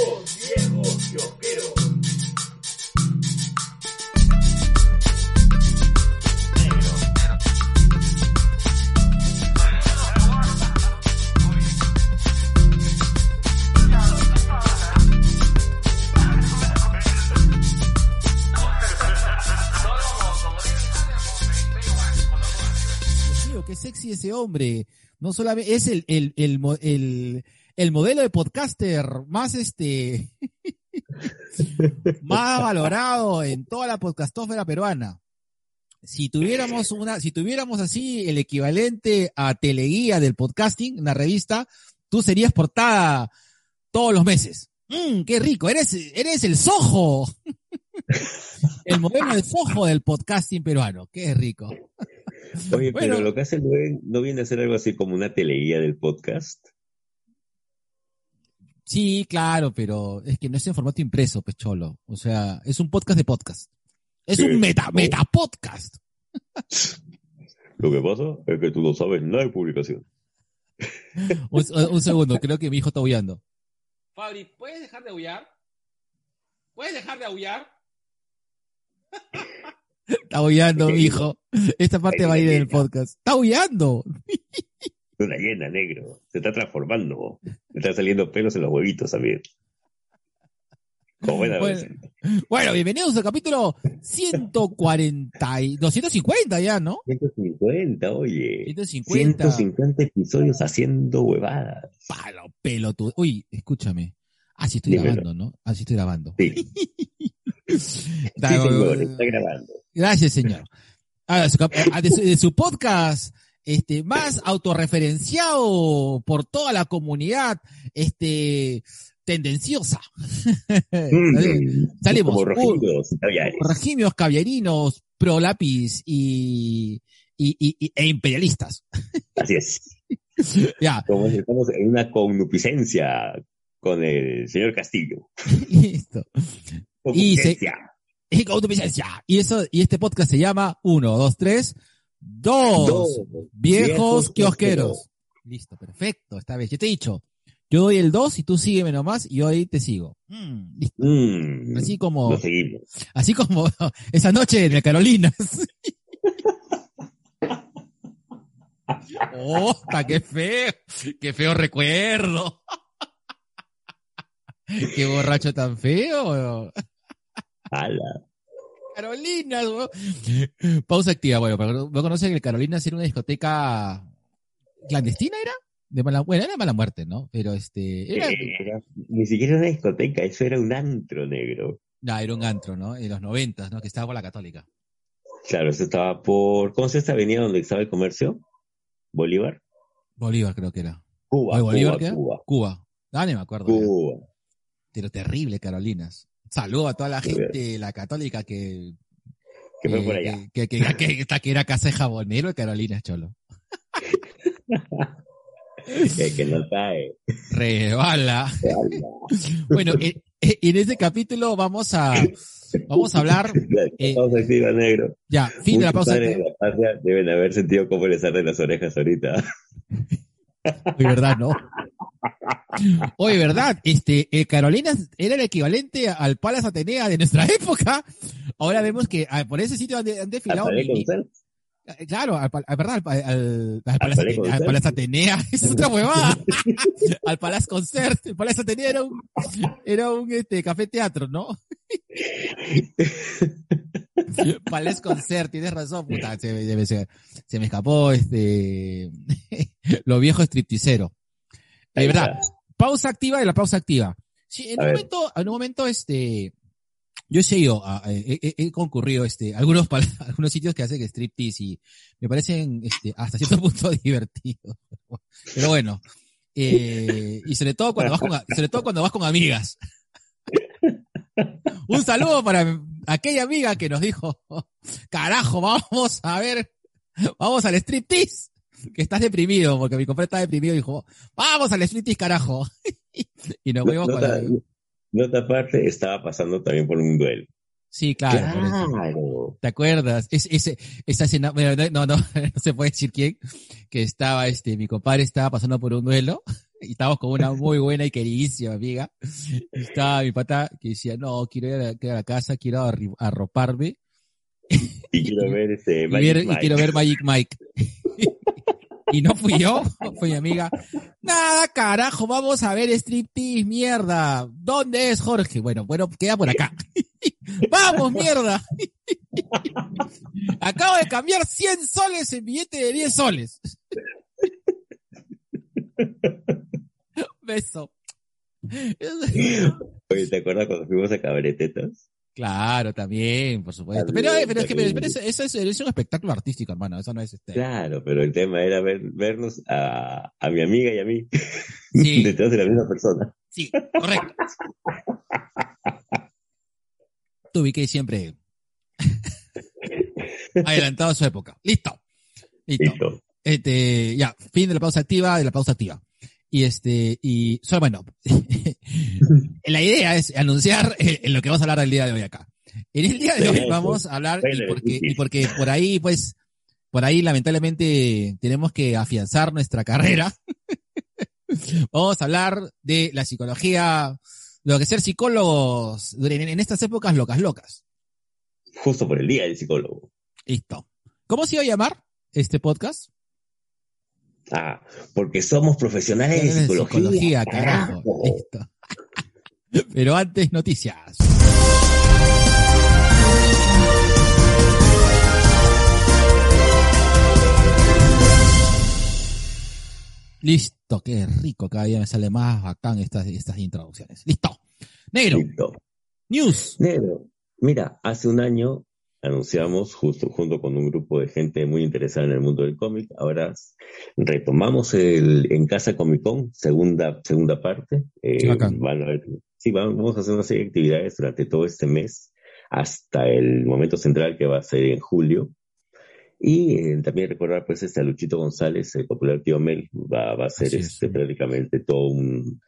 Kiosqueros. Dios mío, qué sexy ese hombre. No solamente es el, el, el, el, el modelo de podcaster más este más valorado en toda la podcastófera peruana. Si tuviéramos una, si tuviéramos así el equivalente a teleguía del podcasting, una revista, tú serías portada todos los meses. ¡Mmm, qué rico! Eres, eres el sojo. el modelo de sojo del podcasting peruano. Qué rico. Oye, Bueno. pero lo que hace el no viene a ser algo así como una teleguía del podcast. Sí, claro, pero es que no es en formato impreso, pecholo. O sea, es un podcast de podcast. Es Sí. un meta, meta podcast. Lo que pasa es que tú no sabes nada de publicación. Un, un segundo, creo que mi hijo está aullando. Fabri, ¿puedes dejar de aullar? ¿Puedes dejar de aullar? está aullando, mi hijo. Esta parte va a ir en el podcast. Está aullando. Una llena, negro. Se está transformando. Le están saliendo pelos en los huevitos también. Como buena Bueno. Bueno, bienvenidos al capítulo 140 y 250 ya, ¿no? 150, oye. 150. 150 episodios haciendo huevadas. Palo, pelotudo. Uy, escúchame. Así estoy Dímelo. grabando, ¿no? Así estoy grabando. Sí, sí, señor, está grabando. Gracias, señor. Su, de su- de su podcast este, más autorreferenciado por toda la comunidad este, tendenciosa. Mm, salimos. Como. Regimios caviarinos, pro lápiz y, y, y- y- e imperialistas. Así es. Ya, Como si estamos en una connupiscencia con el señor Castillo. listo. Y se-. Y con. Y eso, y este podcast se llama uno, dos, tres, dos, Dos viejos kiosqueros. Listo, perfecto, esta vez. Yo te he dicho, yo doy el 2 y tú sígueme nomás y ahí te sigo. Mm, listo. Mm, Así como, Lo seguimos. así como esa noche en el Carolinas. ¡Oh, qué feo! ¡Qué feo recuerdo! ¡Qué borracho tan feo! Ala. Carolinas, weón. Pausa activa, bueno, no conocen que el Carolinas era una discoteca clandestina, ¿era? De mala, bueno, era mala muerte, ¿no? Pero este, era, Era- ni siquiera una discoteca, eso era un antro negro. no, era un antro, ¿no? En los noventas, ¿no? Que estaba por la católica. Claro, eso estaba por. ¿Cómo se esta avenida donde estaba el comercio? ¿Bolívar? Bolívar creo que era. Cuba. Bolívar, Cuba. Cuba. Cuba. Ah, no me acuerdo. Cuba. Pero terrible, Carolinas. Saludo a toda la gente de la católica que... Que fue por allá. Que, que, que, que- que- que era casa de jabonero de Carolinas, cholo. Que, que no cae. Rebala. Ala. Bueno, en, en este capítulo vamos a, vamos a hablar, La eh, negro. ya, fin de la pausa. de la patria deben haber sentido cómo les arden las orejas ahorita. Oye, verdad, ¿no? Oye, verdad, este, eh, Carolina era el equivalente al Palas Atenea de nuestra época. Ahora vemos que ah, por ese sitio han, de- han desfilado. Eh, claro, al, ah, verdad, al, al, al Palais Atenea, al Atenea, es otra huevada. al Palas Concert, el Palas Atenea era un, era un, este, café teatro, ¿no? Palas Concert, tienes razón, puta, se, me- se- se me escapó, este, lo viejo stripticero. De Ahí verdad, está. pausa activa de la pausa activa. Sí, en A un ver. momento, en un momento, este, yo he ido, a- he, concurrido, este, a algunos, a algunos sitios que hacen striptease y me parecen, este, hasta cierto punto divertidos. Pero bueno, eh, y sobre todo cuando vas con, sobre todo cuando vas con amigas. Un saludo para aquella amiga que nos dijo, carajo, vamos a ver, vamos al striptease. Que estás deprimido, porque mi compadre está deprimido y dijo, vamos al striptease, carajo. y nos fuimos con la... nota aparte, estaba pasando también por un duelo. Sí, claro. Claro. ¿Te acuerdas? Es, ese, esa escena, bueno, no, no, no, no se puede decir quién, que estaba, este, mi compadre estaba pasando por un duelo Y estábamos con una muy buena y queridísima amiga. Y estaba mi pata que decía, no, quiero ir a, ir a la casa, quiero arroparme Y quiero ver este y, Magic ver- y Mike. quiero ver Magic Mike. Y no fui yo, fue mi amiga. Nada, carajo, vamos a ver striptease, mierda. ¿Dónde es Jorge? Bueno, bueno, queda por acá. vamos, mierda. Acabo de cambiar 100 soles en billete de 10 soles. Beso. Oye, ¿te acuerdas cuando fuimos a Cabretetas? Claro, también, por supuesto. También, Pero, eh, pero es que pero, eso, eso es, es un espectáculo artístico, hermano. Eso no es este. Claro, pero el tema era ver, vernos a, a mi amiga y a mí Sí. detrás de la misma persona. Sí, correcto. Tuve que siempre adelantado a su época. Listo. Listo. Listo. Este, ya, fin de la pausa activa, de la pausa activa. Y este, y solo bueno, la idea es anunciar eh, en lo que vamos a hablar el día de hoy acá. En el día de hoy vamos a hablar, y porque, y porque por ahí, pues, por ahí lamentablemente tenemos que afianzar nuestra carrera. Vamos a hablar de la psicología, lo que ser psicólogos en, en estas épocas locas locas. Justo por el día del psicólogo. Listo. ¿Cómo se iba a llamar este podcast? Ah, porque somos profesionales de De psicología. carajo. Pero antes, noticias. Listo, qué rico, cada día me sale más bacán estas, estas introducciones. Listo. Negro, Listo. news. Negro, mira, hace un año anunciamos, justo junto con un grupo de gente muy interesada en el mundo del cómic, ahora retomamos el En Casa Comic Con, segunda, segunda parte. Eh, van a ver- sí, vamos a hacer una serie de actividades durante todo este mes, hasta el momento central que va a ser en julio. Y eh, también recordar, pues, este a Luchito González, el popular tío Mel, va, va a ser es, este, prácticamente todo un,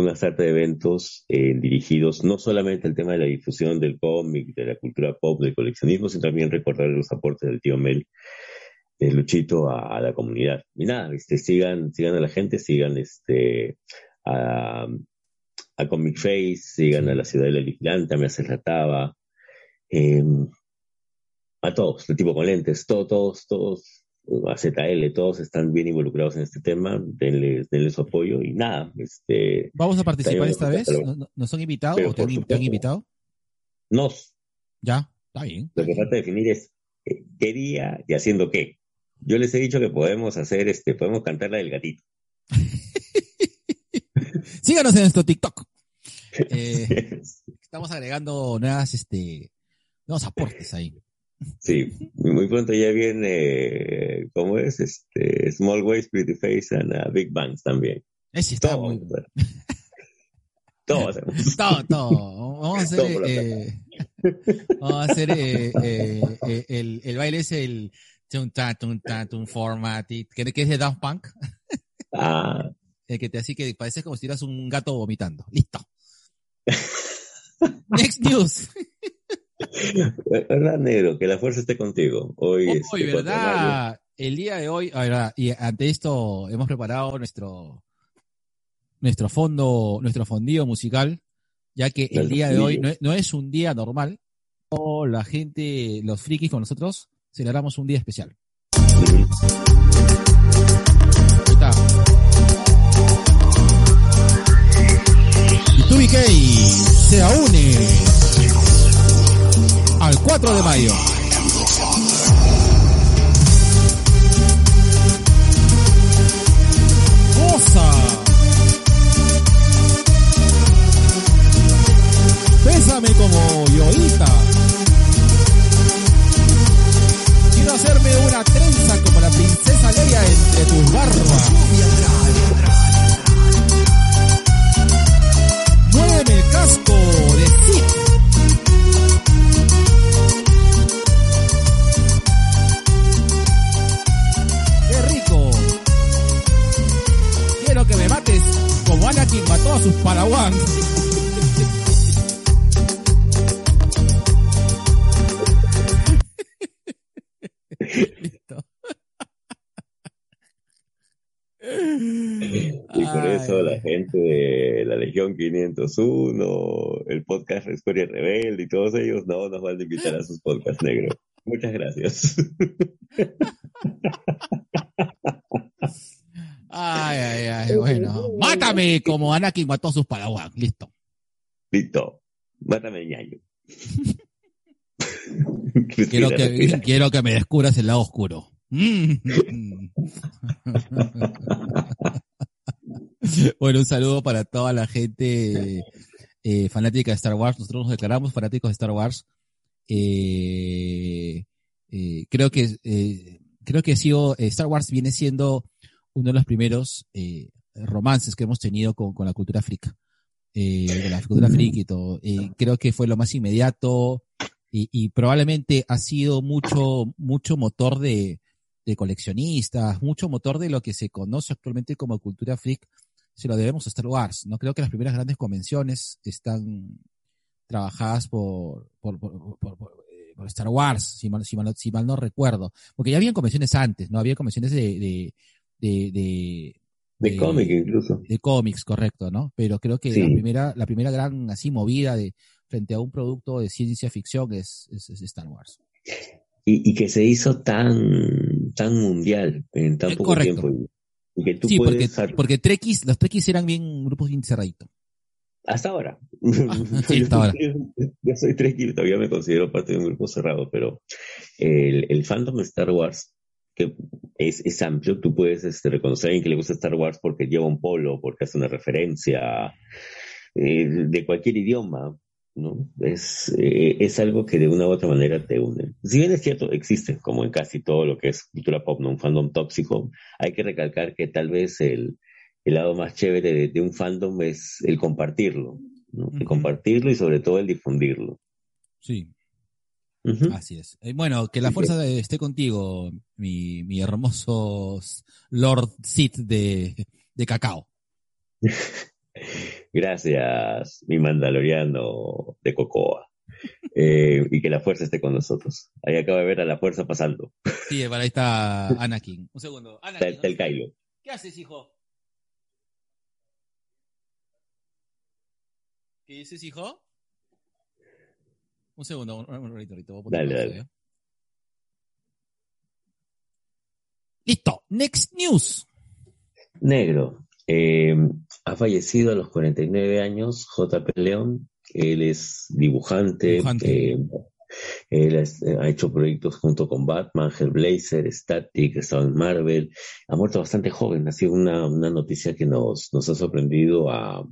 una sarta de eventos eh, dirigidos no solamente al tema de la difusión del cómic, de la cultura pop, del coleccionismo, sino también recordar los aportes del tío Mel, de Luchito a, a la comunidad. Y nada, este, sigan, sigan a la gente, sigan este, a, a Comic Face, sigan a la Ciudad de la Vigilante, a Me Hace Rataba, eh, a todos, el tipo con lentes, todos, todos, todos, a ZL, todos están bien involucrados en este tema, denle, denle su apoyo y nada, este, ¿Vamos a participar esta vez? ¿No- no- ¿Nos han invitado Pero o te han, te invitado? nos, Ya, está bien. lo que falta definir es eh, qué día y haciendo qué. Yo les he dicho que podemos hacer, este, podemos cantar la del gatito. Síganos en nuestro TikTok. Eh, estamos agregando nuevas, este, nuevos aportes ahí. Sí, muy pronto ya viene, ¿cómo es? Este, Small Ways, Pretty Face and uh, Big Bangs también. Ese está Todo, muy, todo hacemos. todo, todo. Vamos a hacer, Todo eh, vamos a hacer eh, eh, eh, el, el baile es el tun format que, que es de Daft Punk, Ah, el que te así que parece como si tuvieras un gato vomitando. Listo. Next news. ¿Verdad, negro? Que la fuerza esté contigo. Hoy, Hoy, este. ¿verdad? El día de hoy, a ver, y ante esto hemos preparado nuestro nuestro fondo, nuestro fondillo musical, ya que el día de hoy no, es- no es un día normal. O la gente, los frikis con nosotros, celebramos un día especial. Ahí está. Y 2BK se une 4 de mayo. 501, el podcast Escoria Rebelde y todos ellos no nos van a invitar a sus podcasts negros. Muchas gracias. Ay, ay, ay, bueno. Mátame como Anakin mató a sus Padawan. Listo. Listo. Mátame, ñaño. quiero, que, quiero que me descubras el lado oscuro. bueno, un saludo para toda la gente eh, fanática de Star Wars. Nosotros nos declaramos fanáticos de Star Wars. Eh, eh, creo que creo que sido, Star Wars viene siendo uno de los primeros romances que hemos tenido con, la cultura friki. con la cultura friki y todo. creo que fue lo más inmediato y, y probablemente ha sido mucho, mucho motor de, de coleccionistas, mucho motor de lo que se conoce actualmente como cultura freak, se lo debemos a Star Wars. No creo que las primeras grandes convenciones están trabajadas por, por, por, por, eh, Star Wars, si mal, si, mal, si mal, no recuerdo. Porque ya habían convenciones antes, ¿no? Había convenciones de, de, de, de de, cómics incluso. De cómics, correcto, ¿no? Pero creo que la primera, la primera gran así movida de frente a un producto de ciencia ficción es, es, es Star Wars y, y, que se hizo tan, tan mundial en tan poco tiempo. Y, que tú sí, porque, porque Trekkies, los Trekkies eran bien grupos bien cerraditos. Hasta ahora. Ah, sí, hasta ahora. Yo, soy Trekkie, todavía me considero parte de un grupo cerrado, pero el, el fandom de Star Wars, que es, es amplio, tú puedes este, reconocer a alguien que le gusta Star Wars porque lleva un polo, porque hace una referencia eh, de cualquier idioma, ¿no? Es, eh, es algo que de una u otra manera te une. Si bien es cierto, existe, como en casi todo lo que es cultura pop, ¿no? Un fandom tóxico, hay que recalcar que tal vez el, el lado más chévere de, un fandom es el compartirlo, ¿no? El compartirlo y sobre todo el difundirlo. Sí. Así es. Eh, bueno, que la fuerza esté contigo, mi, mi hermoso Lord Sith de, de cacao. Gracias, mi mandaloriano de Cocoa. Eh, y que la fuerza esté con nosotros. Ahí acaba de ver a la fuerza pasando. Sí, ahí está Anakin. Un segundo. Anakin, está, el Kylo. ¿Qué haces, hijo? ¿Qué dices, hijo? Un segundo, un, un, dale, dale. ¿eh? Listo. Next news. Negro. Eh, ha fallecido a los 49 años JP León. Él es dibujante. Eh, él eh, ha hecho proyectos junto con Batman, Hellblazer, Static, estado en Marvel. Ha muerto bastante joven. Ha sido una, una noticia que nos, nos ha sorprendido a,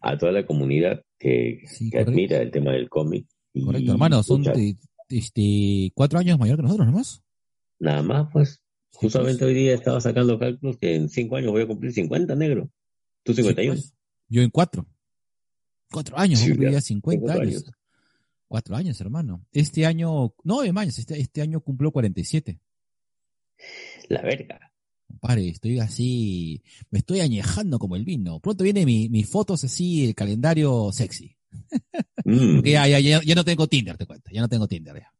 a toda la comunidad que, que admira el tema del cómic. Correcto, hermano. Son este, cuatro años mayor que nosotros, nomás. Nada más, pues. Justamente hoy día estaba sacando cálculos que en cinco años voy a cumplir 50, negro. ¿Tú 51? Pues, yo en cuatro. Cuatro años, sí, ya 50 años. Cuatro años, hermano. Este año, no, años, este, este año cumplo 47. La verga. Pare, estoy así, me estoy añejando como el vino. Pronto viene mi, mis fotos así, el calendario sexy. Mm. ya, ya, ya, no tengo Tinder, te cuento, ya no tengo Tinder ya.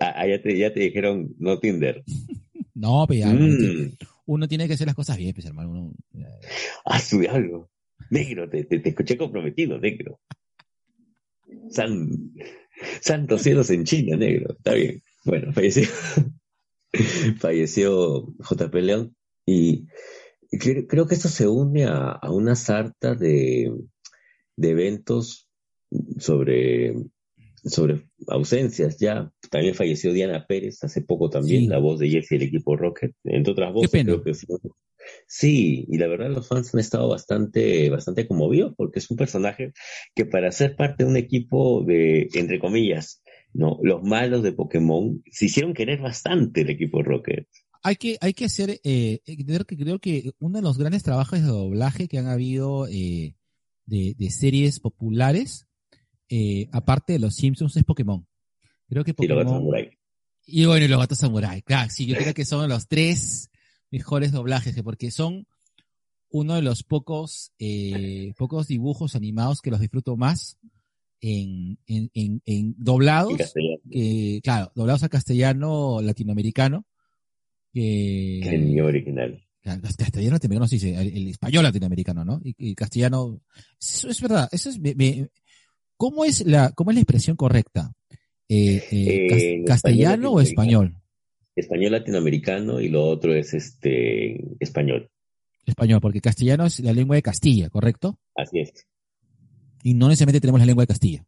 Ah, ya, te, ya te dijeron no Tinder. No, pero mm. uno tiene que hacer las cosas bien, pues, hermano. Uno, ah, su algo. Negro, te, te, escuché comprometido, negro. San, santos cielos en China, negro. Está bien. Bueno, falleció. falleció JP León. Y creo, que esto se une a, a una sarta de, de eventos sobre sobre ausencias ya. También falleció Diana Pérez hace poco también, la voz de Jesse del equipo Rocket, entre otras voces. Creo que sí. y la verdad los fans han estado bastante, bastante conmovidos porque es un personaje que para ser parte de un equipo de, entre comillas, no, los malos de Pokémon se hicieron querer bastante el equipo Rocket. Hay que, hay que hacer, eh, que creo que uno de los grandes trabajos de doblaje que han habido eh, de, de series populares eh, aparte de los Simpsons, es Pokémon. Creo que Pokémon. Y los gatos samurai. Y bueno, y los gatos samurai. Claro, sí, yo creo que son los tres mejores doblajes, porque son uno de los pocos, eh, pocos dibujos animados que los disfruto más en, en, en, en doblados. Claro, doblados a castellano latinoamericano. Que, el original. Castellano latinoamericano se dice, el, el español latinoamericano, ¿no? Y, y castellano, eso es verdad, eso es, me- me- ¿cómo es la, cómo es la expresión correcta? Eh, eh, cas- Eh, ¿Castellano o español español? Latinoamericano y lo otro es este español. Español, porque castellano es la lengua de Castilla, ¿correcto? Así es. Y no necesariamente tenemos la lengua de Castilla.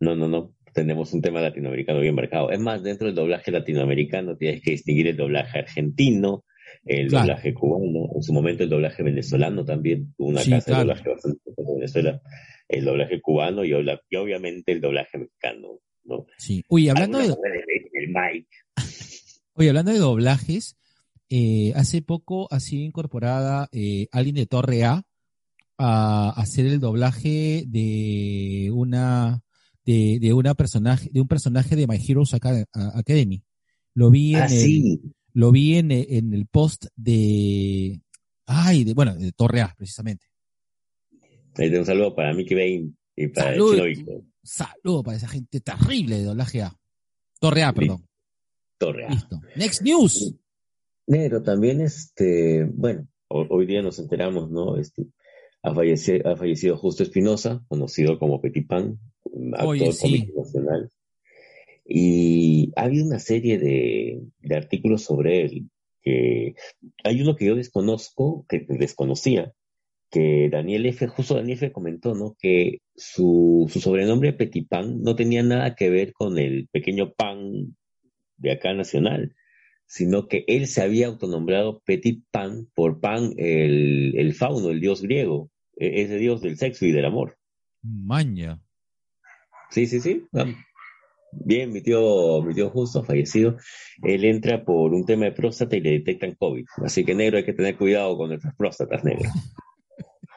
No, no, no. Tenemos un tema latinoamericano bien marcado. Es más, dentro del doblaje latinoamericano tienes que distinguir el doblaje argentino, el Claro. doblaje cubano, en su momento el doblaje venezolano también, tuvo una Sí, casa claro. de doblaje bastante en Venezuela, el doblaje cubano y, obviamente el doblaje mexicano, ¿no? Sí. Oye, hablando de, el mic. oye, hablando de doblajes, eh, hace poco ha sido incorporada eh, alguien de Torre A a hacer el doblaje de una de, de una personaje de un personaje de My Heroes Academy. Lo vi en Ah, el, sí. lo vi en, en el post de ay, de, bueno, de Torre A precisamente. Un saludo para Mickey Bain y para Salud. Chino Víctor. Saludo para esa gente terrible de doblaje A. Torre A, perdón. Torre A. Listo. Next news. Negro, también, este, bueno, ho- hoy día nos enteramos, ¿no? Este, ha fallecido, ha fallecido Justo Espinosa, conocido como Petit Pan, actor Oye, sí. nacional. Y ha habido una serie de, de artículos sobre él, que hay uno que yo desconozco, que desconocía, que Daniel F., justo Daniel F. comentó, ¿no? Que su, su sobrenombre Petit Pan no tenía nada que ver con el pequeño pan de acá nacional, sino que él se había autonombrado Petit Pan por Pan, el, el fauno, el dios griego, e- ese dios del sexo y del amor. Maña. Sí, sí, sí. Ah, Bien, mi tío, mi tío justo fallecido, él entra por un tema de próstata y le detectan COVID. Así que negro hay que tener cuidado con nuestras próstatas, negro.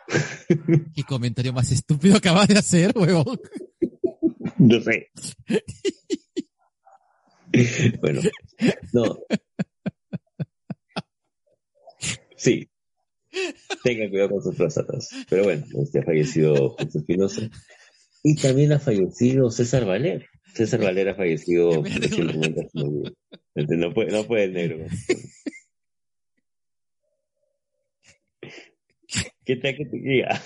¿Qué comentario más estúpido acabas de hacer, huevón? No sé. bueno, no. Sí. Tengan cuidado con sus próstatas. Pero bueno, este ha fallecido José Espinosa. Y también ha fallecido César Valer. César Valer ha fallecido recientemente. No puede, no puede el negro. ¿Qué tal que te diga?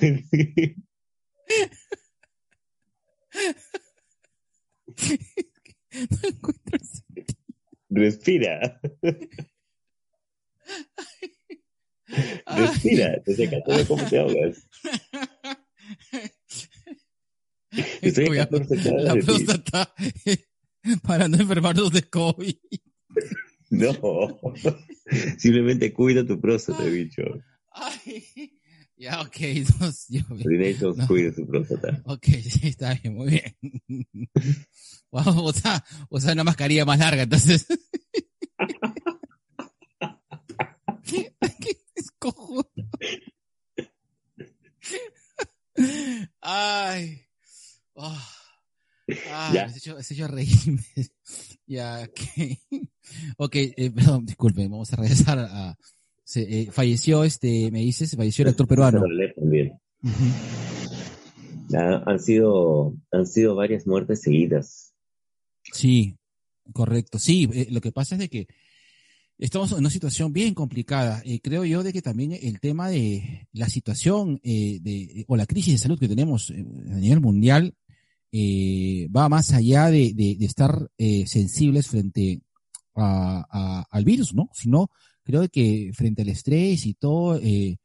No encuentro el- Respira. Respira. Te secaste de cómo te ahogas. Estoy Cuidado, 14 cuadras la próstata para no enfermarnos de COVID. No. Simplemente cuida tu próstata, bicho. Ay, ya, ok, No. cuida tu próstata. ok, sí, está bien, muy bien. Vamos a usar, usar una mascarilla más larga, entonces. ¿Qué, qué es cojudo? Ay. Oh. Ay, has hecho, has hecho reírme. ya, ok. Ok, eh, perdón, disculpen, vamos a regresar a... se, eh, falleció, este, me dices, falleció el actor peruano. Ha- han sido han sido varias muertes seguidas. Sí, correcto. Sí, eh, lo que pasa es de que estamos en una situación bien complicada. Eh, creo yo de que también el tema de la situación eh, de, o la crisis de salud que tenemos a nivel mundial va más allá de, de- de estar eh, sensibles frente a, a- al virus, ¿no? Sino creo que frente al estrés y todo, eh,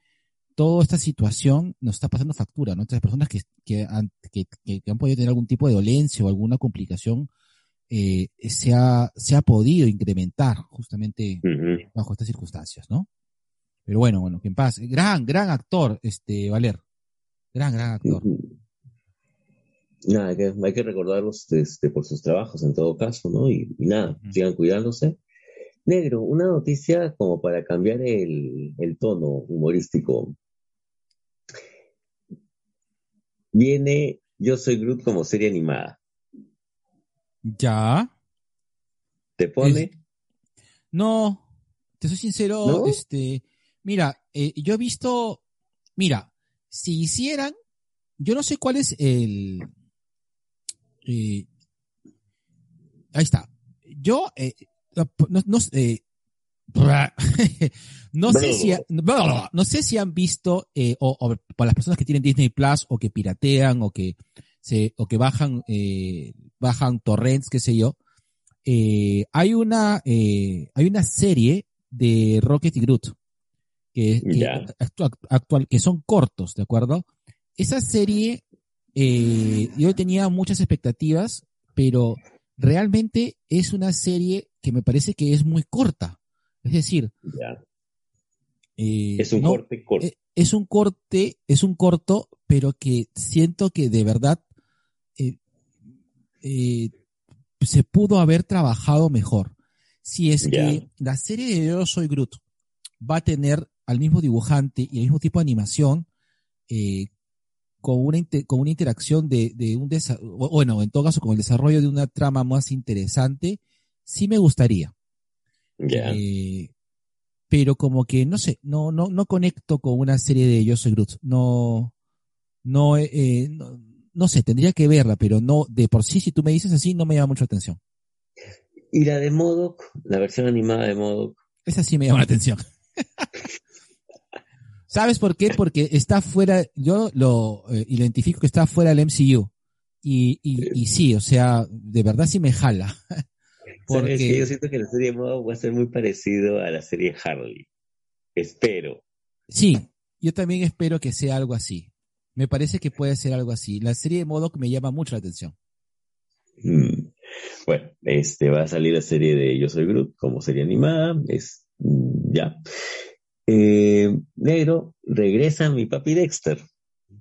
toda esta situación nos está pasando factura, ¿no? Entonces, personas que, que, han, que, que- que han podido tener algún tipo de dolencia o alguna complicación eh, se, ha, se ha podido incrementar justamente bajo estas circunstancias, ¿no? Pero bueno, bueno, que en paz. Gran, gran actor, este, Valer. Gran, gran actor. Nada, que, hay que recordarlos este, por sus trabajos en todo caso, ¿no? Y, y nada, sigan cuidándose. Negro, una noticia como para cambiar el, el tono humorístico. Viene Yo Soy Groot como serie animada. Ya. ¿Te pone? No, te soy sincero, ¿No? este, mira, eh, yo he visto, mira, si hicieran, yo no sé cuál es el, eh, ahí está. Yo, eh, no, no- eh, no sé si no sé si han visto eh, o, o, para las personas que tienen Disney Plus o que piratean o que se o que bajan eh, bajan torrents qué sé yo eh, hay una hay una serie de Rocket y Groot que, que Ya. actu- actual que son cortos de acuerdo esa serie yo tenía muchas expectativas pero realmente es una serie que me parece que es muy corta es decir Ya. eh, Es un no- corte corto. eh, es un corte, es un corto, pero que siento que de verdad eh, eh, se pudo haber trabajado mejor. Si es que la serie de Yo Soy Groot va a tener al mismo dibujante y el mismo tipo de animación, con una, con una interacción de, de un desa- o- bueno, en todo caso, con el desarrollo de una trama más interesante, sí me gustaría. ya. Eh, pero como que no sé, no, no, no conecto con una serie de Yo soy Groot. No, no, eh, no, no sé, tendría que verla, pero no, de por sí, si tú me dices así, no me llama mucho la atención. Y la de Modoc, la versión animada de Modoc. Esa sí me llama la atención. ¿Sabes por qué? Porque está fuera, yo lo eh, identifico que está fuera del MCU. Y, y, y sí, o sea, de verdad sí me jala. ¿Sabes qué? Yo Porque, siento que la serie de Modoc va a ser muy parecido a la serie Harley. Espero. sí, yo también espero que sea algo así. Me parece que puede ser algo así. La serie de Modoc me llama mucho la atención. Mm. Bueno, este va a salir la serie de Yo Soy Groot como serie animada. Es mm, ya. Eh, negro, regresa mi papi Dexter.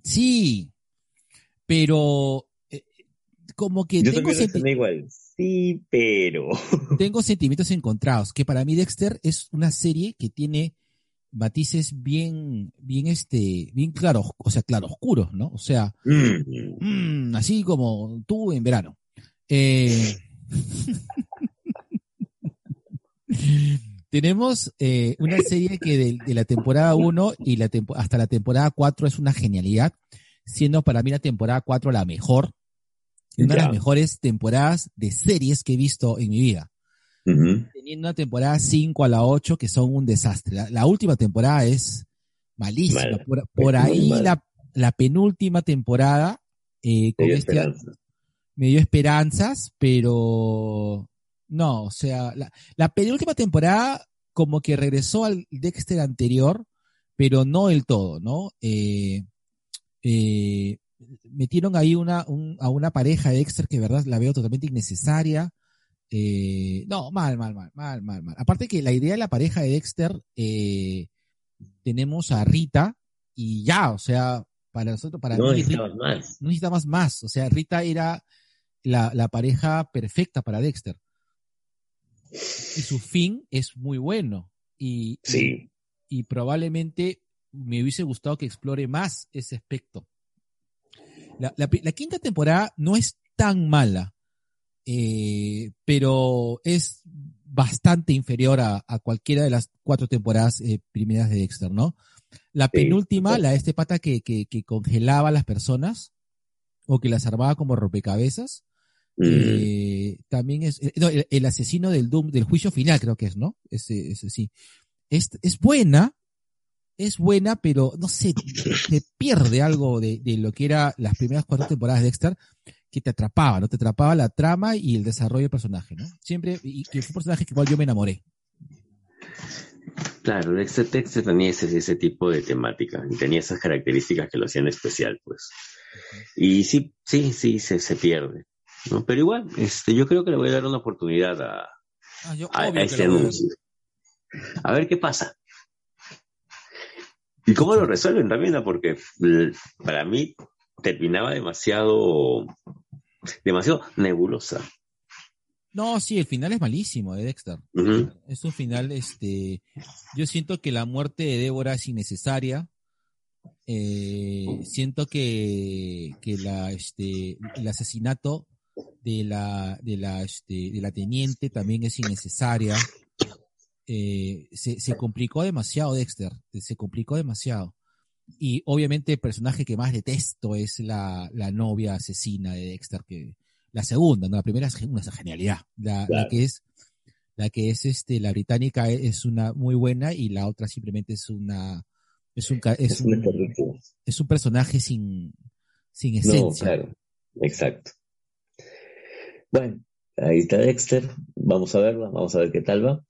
Sí, pero como que Yo tengo, senti- igual. Sí, pero. tengo sentimientos encontrados, que para mí Dexter es una serie que tiene matices bien, bien este, bien claros, o sea, claroscuros, ¿no? O sea, Mm. mm, así como tú en verano. Eh, tenemos eh, una serie que de, de la temporada 1 y la tempo- hasta la temporada 4 es una genialidad, siendo para mí la temporada 4 la mejor, una de las mejores temporadas de series que he visto en mi vida. Teniendo una temporada 5 a la 8 que son un desastre. La, la última temporada es malísima. Por, por Es muy ahí la, la penúltima temporada eh, con Me dio este, me dio esperanzas, pero no, o sea, la, la penúltima temporada como que regresó al Dexter anterior, pero no del todo, ¿no? Eh, eh, metieron ahí una, un- a una pareja de Dexter que de verdad la veo totalmente innecesaria. Eh, no, mal, mal, mal, mal, mal, mal. Aparte que la idea de la pareja de Dexter, eh, tenemos a Rita y ya, o sea, para nosotros, para No mí, Rita- más. no necesitabas más. O sea, Rita era la, la pareja perfecta para Dexter. Y su fin es muy bueno. Y, Sí. y, y probablemente me hubiese gustado que explore más ese aspecto. La, la pri- la quinta temporada no es tan mala, eh, pero es bastante inferior a, a cualquiera de las cuatro temporadas eh, primeras de Dexter, ¿no? La penúltima, la de este pata que, que, que congelaba a las personas o que las armaba como rompecabezas, Mm. eh, también es, no, el, el asesino del Doom, del juicio final creo que es, ¿no? Ese, ese sí. Es, es buena, es buena, pero no sé, te pierde algo de, de lo que era las primeras cuatro temporadas de Dexter, que te atrapaba, ¿no? Te atrapaba la trama y el desarrollo del personaje, ¿no? Siempre, y que fue un personaje que igual yo me enamoré. Claro, Dexter, Dexter tenía ese, ese tipo de temática y tenía esas características que lo hacían especial, pues. Y sí, sí, sí, se, se pierde. ¿no? Pero igual, este, yo creo que le voy a dar una oportunidad a, Ah, yo, a, este a ver. anuncio. A ver qué pasa. ¿Y cómo lo resuelven también? Porque l- para mí terminaba demasiado, demasiado nebulosa. No, sí, el final es malísimo de Dexter. Es un final, este, yo siento que la muerte de Débora es innecesaria. Eh, siento que, que la, este, el asesinato de la, de la, este, de la teniente también es innecesaria. Eh, se, se complicó demasiado Dexter, se complicó demasiado. Y obviamente el personaje que más detesto es la, la novia asesina de Dexter, que la segunda, ¿no? La primera es una genialidad. La, la que es La que es este, la británica e, es una muy buena y la otra simplemente es una, es un, es Es un es un personaje sin, sin No, esencia. claro, exacto. Bueno, ahí está Dexter, vamos a verla, vamos a ver qué tal va.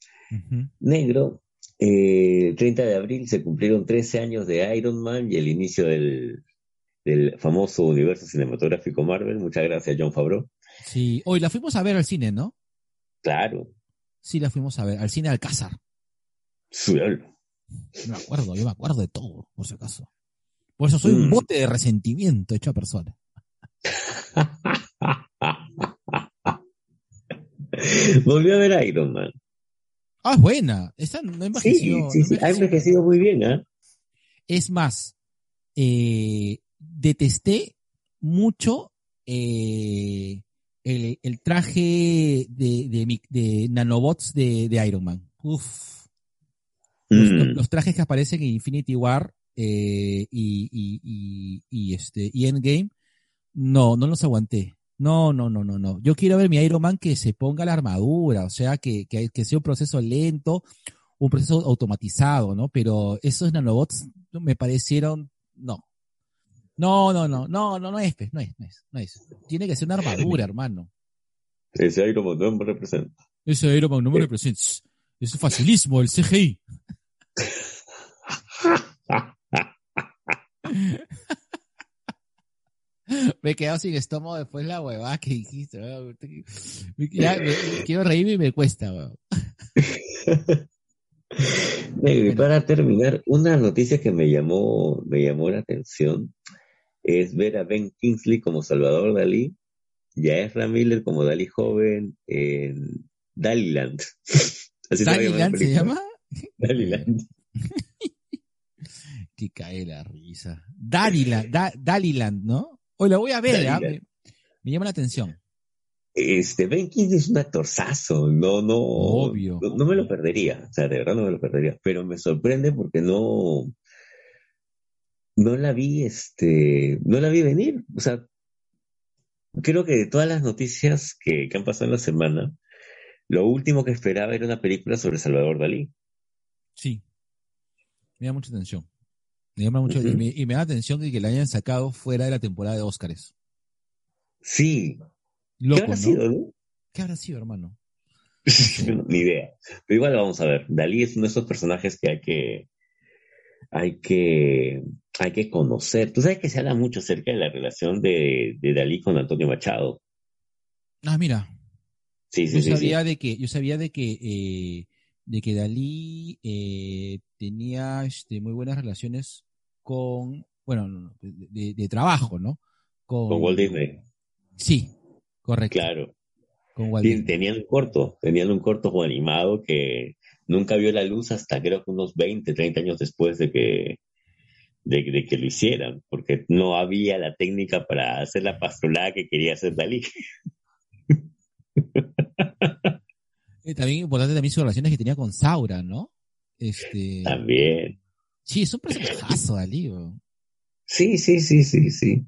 Negro, eh, 30 de abril se cumplieron 13 años de Iron Man y el inicio del, del famoso universo cinematográfico Marvel. Muchas gracias, John Favreau. Sí, hoy la fuimos a ver al cine, ¿no? Claro, Sí, la fuimos a ver, al cine Alcázar. suelo. No me acuerdo, yo me acuerdo de todo, por si acaso. Por eso soy un Mm. bote de resentimiento hecho a persona. Volvió a ver Iron Man. Ah, es buena. Esta no Sí, envejeció. sí, no sí, ha envejecido muy bien, ¿ah? Es más, eh, detesté mucho eh, el, el traje de, de, nanobots de, de Iron Man. Uf. Los, Mm. los trajes que aparecen en Infinity War eh, y, y, y, y este, y Endgame, no, no los aguanté. No, no, no, no, no. Yo quiero ver mi Iron Man que se ponga la armadura, o sea, que, que, que sea un proceso lento, un proceso automatizado, ¿no? Pero esos nanobots me parecieron, no. No, no, no, no, no, no es, pues, no es, no es, no es. Tiene que ser una armadura, hermano. Ese Iron Man no me representa. Ese Iron Man no me representa. Es facilismo, el CGI. Me he quedado sin estómago después de la huevada que dijiste. weón. Me- ya, me- quiero reírme y me cuesta. weón. Y para terminar, una noticia que me llamó, me llamó la atención es ver a Ben Kingsley como Salvador Dalí y a Ezra Miller como Dalí joven en Daliland. Así ¿Daliland se llama? Daliland. Que cae la risa. Daliland, da, Daliland, ¿no? Hoy la voy a ver, ¿ah? Me, me llama la atención. Este, Ben Kingsley es un actorzazo, no, no, Obvio. no, no me lo perdería, o sea, de verdad no me lo perdería, pero me sorprende porque no, no la vi, este, no la vi venir, o sea, creo que de todas las noticias que, que han pasado en la semana, lo último que esperaba era una película sobre Salvador Dalí. Sí. Me llama mucha atención. Me llama mucho, Ujú. y, me, y me da atención que, que la hayan sacado fuera de la temporada de Óscares. Sí, ¿qué habrá ¿no? sido, no? ¿Qué habrá sido, hermano? Ni idea. Pero igual vamos a ver. Dalí es uno de esos personajes que hay que, hay que, hay que conocer. Tú sabes que se habla mucho acerca de la relación de, de Dalí con Antonio Machado. Ah, mira, Sí, yo sí, sí, sí. sabía de que, yo sabía de que, eh, de que Dalí eh, tenía este, muy buenas relaciones con, bueno, no, no, de, de- trabajo, ¿no? Con, Con Walt Disney. Sí, correcto. Claro. Con Walt Sí, Disney. tenían un corto, tenían un corto animado que nunca vio la luz hasta creo que unos 20, 30 años después de que, de, de que lo hicieran, porque no había la técnica para hacer la pastrulada que quería hacer Dalí. Eh, también importante también sus relaciones que tenía con Saura, ¿no? Este, También. Sí, es un personajazo, Dalí. weón. Sí, sí, sí, sí, sí.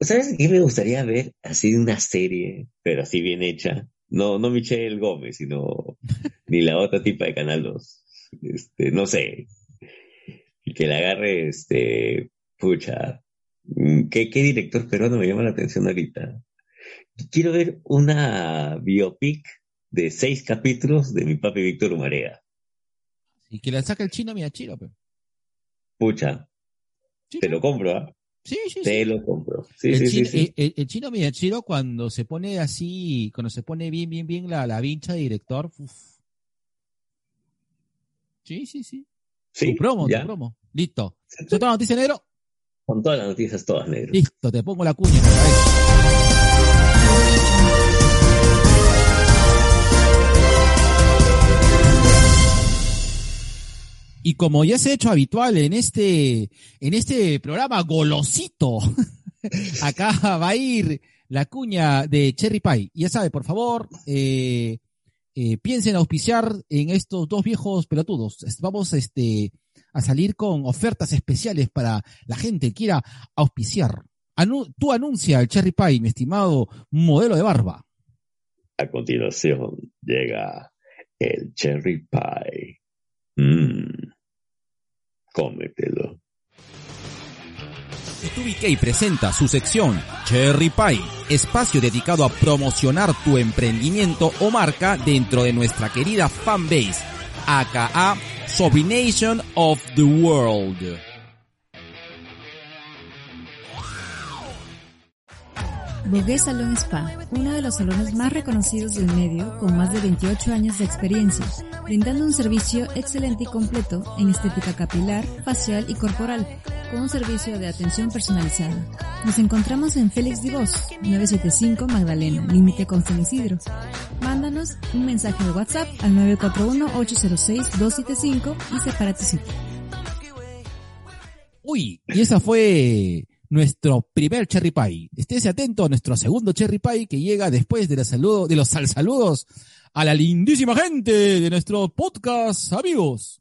¿Sabes qué me gustaría ver? Así de una serie, pero así bien hecha. No, no Michelle Gómez, sino ni la otra tipa de Canal 2. Este, no sé. Y que la agarre, este, pucha. mm, ¿Qué, qué director peruano me llama la atención ahorita? Quiero ver una biopic de seis capítulos de mi papi Víctor Humarea. Y que la saca el chino Miyachiro, pe. Pucha, Sí, te lo compro, ¿ah? sí, sí, sí. Te lo compro. Sí, el, sí, sí, chino, sí. el- el- el chino cuando se pone así, cuando se pone bien, bien, bien la, la vincha de director, uf. Sí, sí, sí. Sí, tu promo, ya. tu promo. Listo. ¿Eso toda noticia negro? Con todas las noticias, todas negras. Listo, te pongo la cuña Y como ya se ha hecho habitual en este, en este programa golosito, acá va a ir la cuña de Cherry Pie. Ya sabe, por favor, eh, eh, auspiciar en estos dos viejos pelotudos. Vamos este, a salir con ofertas especiales para la gente que quiera auspiciar. Anu- tú anuncia el Cherry Pie, mi estimado modelo de barba. A continuación llega El cherry pie. Mmm. Cómetelo. 2BK presenta su sección Cherry Pie, espacio dedicado a promocionar tu emprendimiento o marca dentro de nuestra querida fanbase, aka Sobrination of the World. Bogué Salón Spa, uno de los salones más reconocidos del medio, con más de 28 años de experiencia, brindando un servicio excelente y completo en estética capilar, facial y corporal, con un servicio de atención personalizada. Nos encontramos en Félix Divos, 975 Magdalena, límite con San Isidro. Mándanos un mensaje de WhatsApp al 941-806-275 y separa tu sitio. Uy, y esa fue nuestro primer Cherry Pie. Estése atento a nuestro segundo Cherry Pie que llega después de, la saludo, de los sal saludos a la lindísima gente de nuestro podcast, amigos.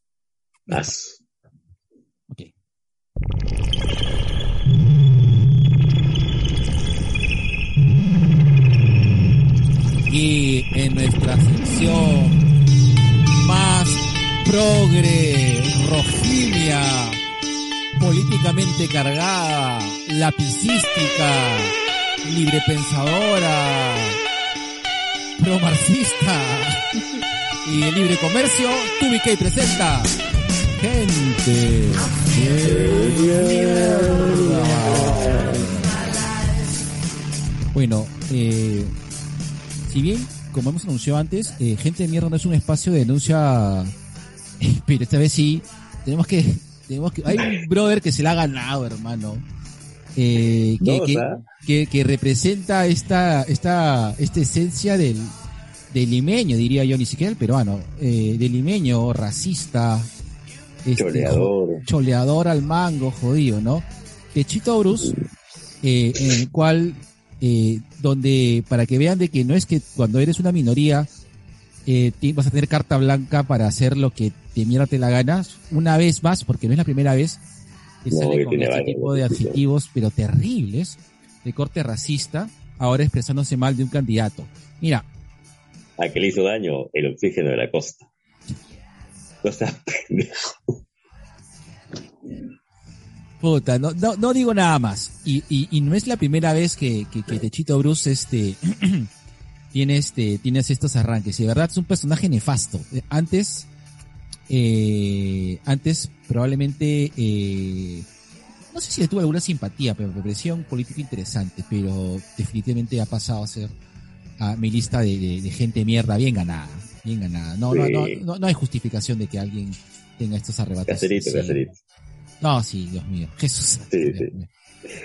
Más. Ok. Y en nuestra sección más progre, rojinia, políticamente cargada, lapicística, librepensadora, promarxista y de libre comercio, TubiK presenta gente. Bueno, eh, si bien, como hemos anunciado antes, eh, Gente de Mierda no es un espacio de denuncia, pero esta vez sí, tenemos que, tenemos que, hay un brother que se la ha ganado, hermano. Eh, que, No, que, sea. que, que representa esta, esta, esta esencia del, del limeño, diría yo, ni siquiera el peruano, eh, del limeño, racista, este, Choreador. choleador al mango, jodido, ¿no? Techito Bruce, eh, en el cual, eh, donde, para que vean de que no es que cuando eres una minoría, eh, vas a tener carta blanca para hacer lo que te mierda te la ganas, una vez más, porque no es la primera vez que No, sale que con este tipo de adjetivos, pero terribles, de corte racista, ahora expresándose mal de un candidato. Mira, ¿A qué le hizo daño? El oxígeno de la costa. Cosa pendejo. Puta, no, no, no digo nada más. Y, y, y no es la primera vez que, que, que Techito Bruce este, tiene este, tienes estos arranques. Y de verdad es un personaje nefasto. Eh, Antes, eh, antes probablemente, eh, no sé si le tuve alguna simpatía, pero me parecía un político interesante, pero definitivamente ha pasado a ser a mi lista de, de, de gente mierda bien ganada, bien ganada. No, no, no, no, no hay justificación de que alguien tenga estos arrebatos. Cacerito, Sí. cacerito. No, sí, Dios mío. Jesús. Sí, Dios sí. mío.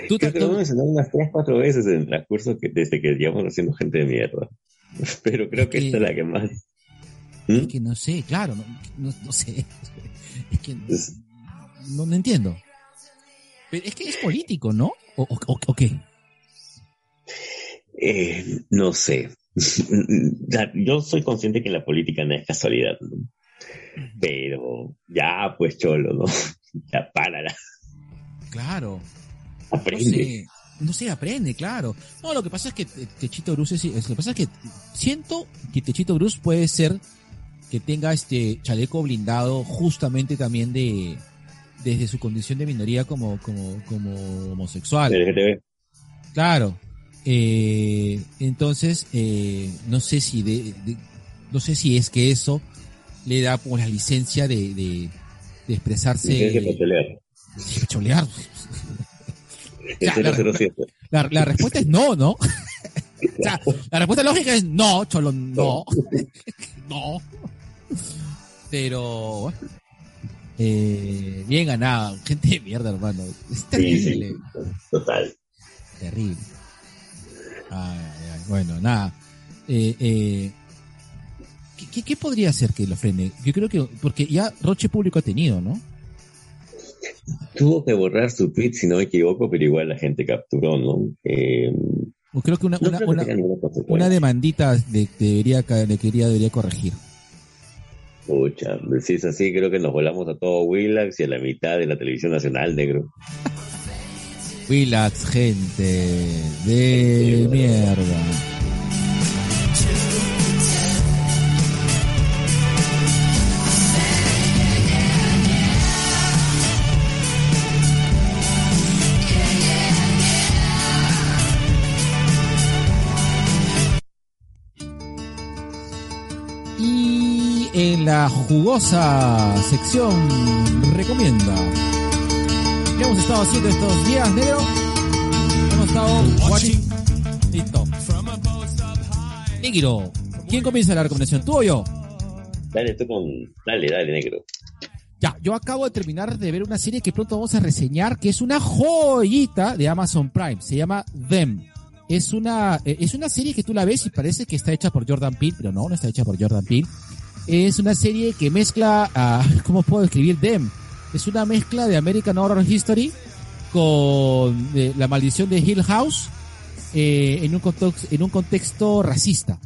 Tú, Creo que lo tú- hemos mencionado unas tres, cuatro veces en el transcurso que, desde que llevamos haciendo gente de mierda. Pero creo que que- esta es la que más. Es ¿Mm? que no sé, claro, no, no, no sé. Es que no, no, no entiendo. Pero es que es político, ¿no? ¿O, o, o- o qué? Eh, no sé. Yo soy consciente que la política no es casualidad, ¿no? Pero ya, pues cholo, ¿no? Ya párala, Claro. No aprende. sé. No sé, aprende, claro. No, lo que pasa es que Te- Techito Bruce es- lo que pasa es que siento que Techito Bruce puede ser que tenga este chaleco blindado justamente también de desde su condición de minoría como como como homosexual. LGTB. Claro. Eh, entonces, eh, no sé si de, de- no sé si es que eso le da como la licencia de, de, de expresarse, Licencia cholear. Ya, El la, 007. la- la respuesta es no, ¿no? O sea, la respuesta lógica es no, cholo, no. no. Pero, bueno. Eh, bien ganado. Gente de mierda, hermano. Es terrible. sí. Total. Terrible. Ay, ay, ay. Bueno, nada. Eh, eh, ¿qué, qué, qué podría ser que lo frene? Yo creo que, porque ya Roche Público ha tenido, ¿no? Tuvo que borrar su tweet, si no me equivoco, pero igual la gente capturó, ¿no? Eh, O creo que una, no una, creo que una, tenga ninguna una consecuencia. demandita de, debería, ca- de quería, debería corregir. Pucha, si es así, creo que nos volamos a todo Willax y a la mitad de la televisión nacional, negro. Willax, gente de mierda. En la jugosa sección recomienda. ¿Qué hemos estado haciendo estos días, negro? Hemos estado watching. Listo. Negro, ¿quién comienza la recomendación? ¿Tú o yo? Dale, tú con. Dale, dale, negro. Ya, yo acabo de terminar de ver una serie que pronto vamos a reseñar, que es una joyita de Amazon Prime. Se llama Them. Es una, eh, es una serie que tú la ves y parece que está hecha por Jordan Peele, pero no, no está hecha por Jordan Peele. Es una serie que mezcla, a, ¿cómo puedo describir Them? Es una mezcla de American Horror History con eh, La Maldición de Hill House eh, en, un contexto, en un contexto racista.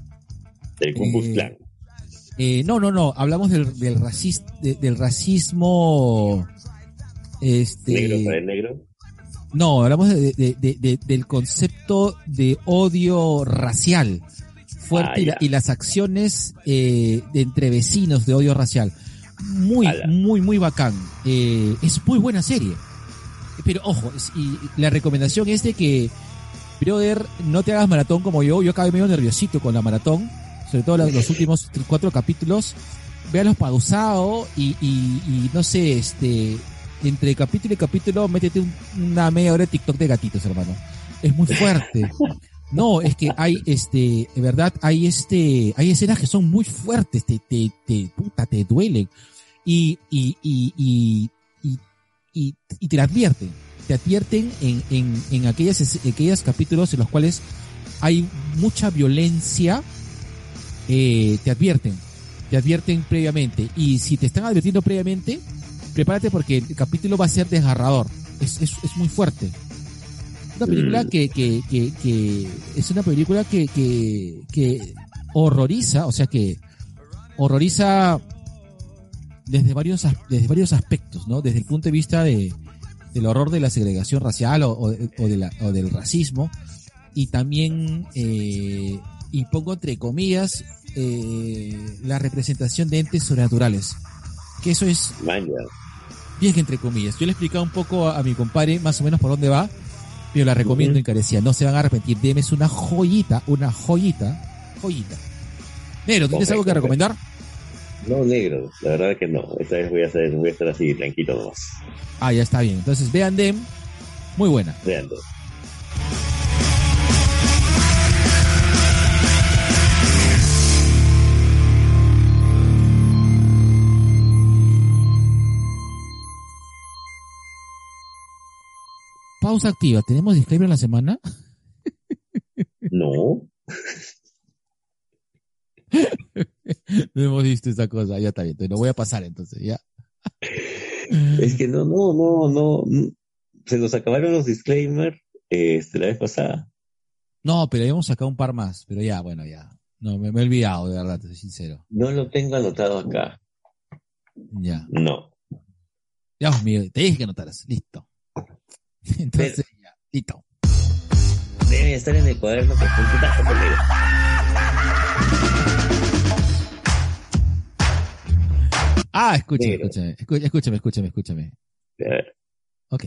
El Ku Klux Eh. Eh, no, no, no, hablamos del, del, racis- de- del racismo. Este, Negro para el negro. no, hablamos de- del concepto de odio racial fuerte Ah, y, la- y las acciones eh, de entre vecinos de odio racial. Muy, Ala. muy, muy bacán. Eh, es muy buena serie. Pero ojo, es- y la recomendación es de que, brother, no te hagas maratón como yo. Yo acabé medio nerviosito con la maratón, sobre todo los, los últimos tres, cuatro capítulos. Véalos pausado y, y, y no sé, este, entre capítulo y capítulo, métete un- una media hora de TikTok de gatitos, hermano. Es muy fuerte. No, es que hay, este, de verdad, hay este, hay escenas que son muy fuertes, te, te, te, puta, te duelen. Y, y, y, y, y, y, y te advierten. Te advierten en, en, en aquellas, es- aquellos capítulos en los cuales hay mucha violencia, eh, te advierten. Te advierten previamente. Y si te están advirtiendo previamente, prepárate porque el capítulo va a ser desgarrador. Es, es, es muy fuerte. Una película Mm. que, que, que, que es una película que, que, que horroriza, o sea que horroriza desde varios, desde varios aspectos, ¿no? Desde el punto de vista de, del horror de la segregación racial o, o, o de la- o del racismo y también, eh, y pongo entre comillas, eh, la representación de entes sobrenaturales. Que eso es bien entre comillas. Yo le he explicado un poco a, a mi compadre más o menos por dónde va, pero la recomiendo Ujú. encarecida. No se van a arrepentir. Deme es una joyita, una joyita, joyita. Negro, ¿tienes algo que recomendar? No, negro. La verdad que no. Esta vez voy a, hacer, voy a estar así, tranquilo nomás. Ah, ya está bien. Entonces vean Dem, muy buena. Vean. Pausa activa. ¿Tenemos disclaimer la semana? No. No hemos visto esa cosa. Ya está bien. Entonces lo voy a pasar entonces, ya. Es que no, no, no, no. no. Se nos acabaron los disclaimers este, la vez pasada. No, pero habíamos sacado un par más. Pero ya, bueno, ya. No, me, me he olvidado, de verdad, te soy sincero. No lo tengo anotado acá. Ya. No. Dios mío, te dije que anotaras. Listo. Entonces, ya. Listo. Debe estar en el cuaderno que puntita. Ah, escúchame, escúchame, escú- escúchame, escúchame, escúchame. Ok.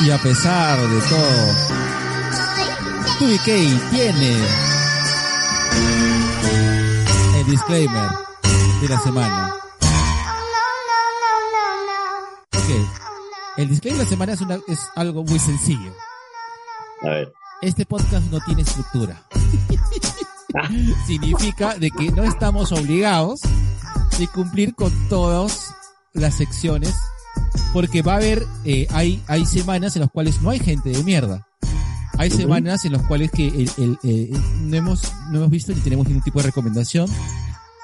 Y a pesar de todo, 2K tiene el disclaimer de la semana. El disclaimer de la semana es, una, es algo muy sencillo. A ver. Este podcast no tiene estructura. Significa de que no estamos obligados de cumplir con todas las secciones porque va a haber, eh, hay, hay semanas en las cuales no hay gente de mierda. Hay semanas en las cuales que el, el, no, hemos, no hemos visto ni tenemos ningún tipo de recomendación.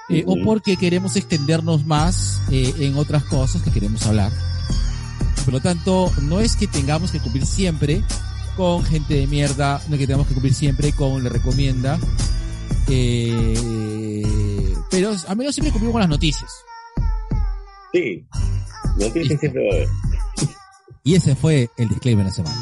eh, O porque queremos extendernos más eh, en otras cosas que queremos hablar. Por lo tanto, no es que tengamos que cumplir siempre con gente de mierda, no es que tengamos que cumplir siempre con le recomienda. Eh, pero a menos siempre cumplimos con las noticias. Sí. Noticias siempre va a haber. Y ese fue el disclaimer de la semana.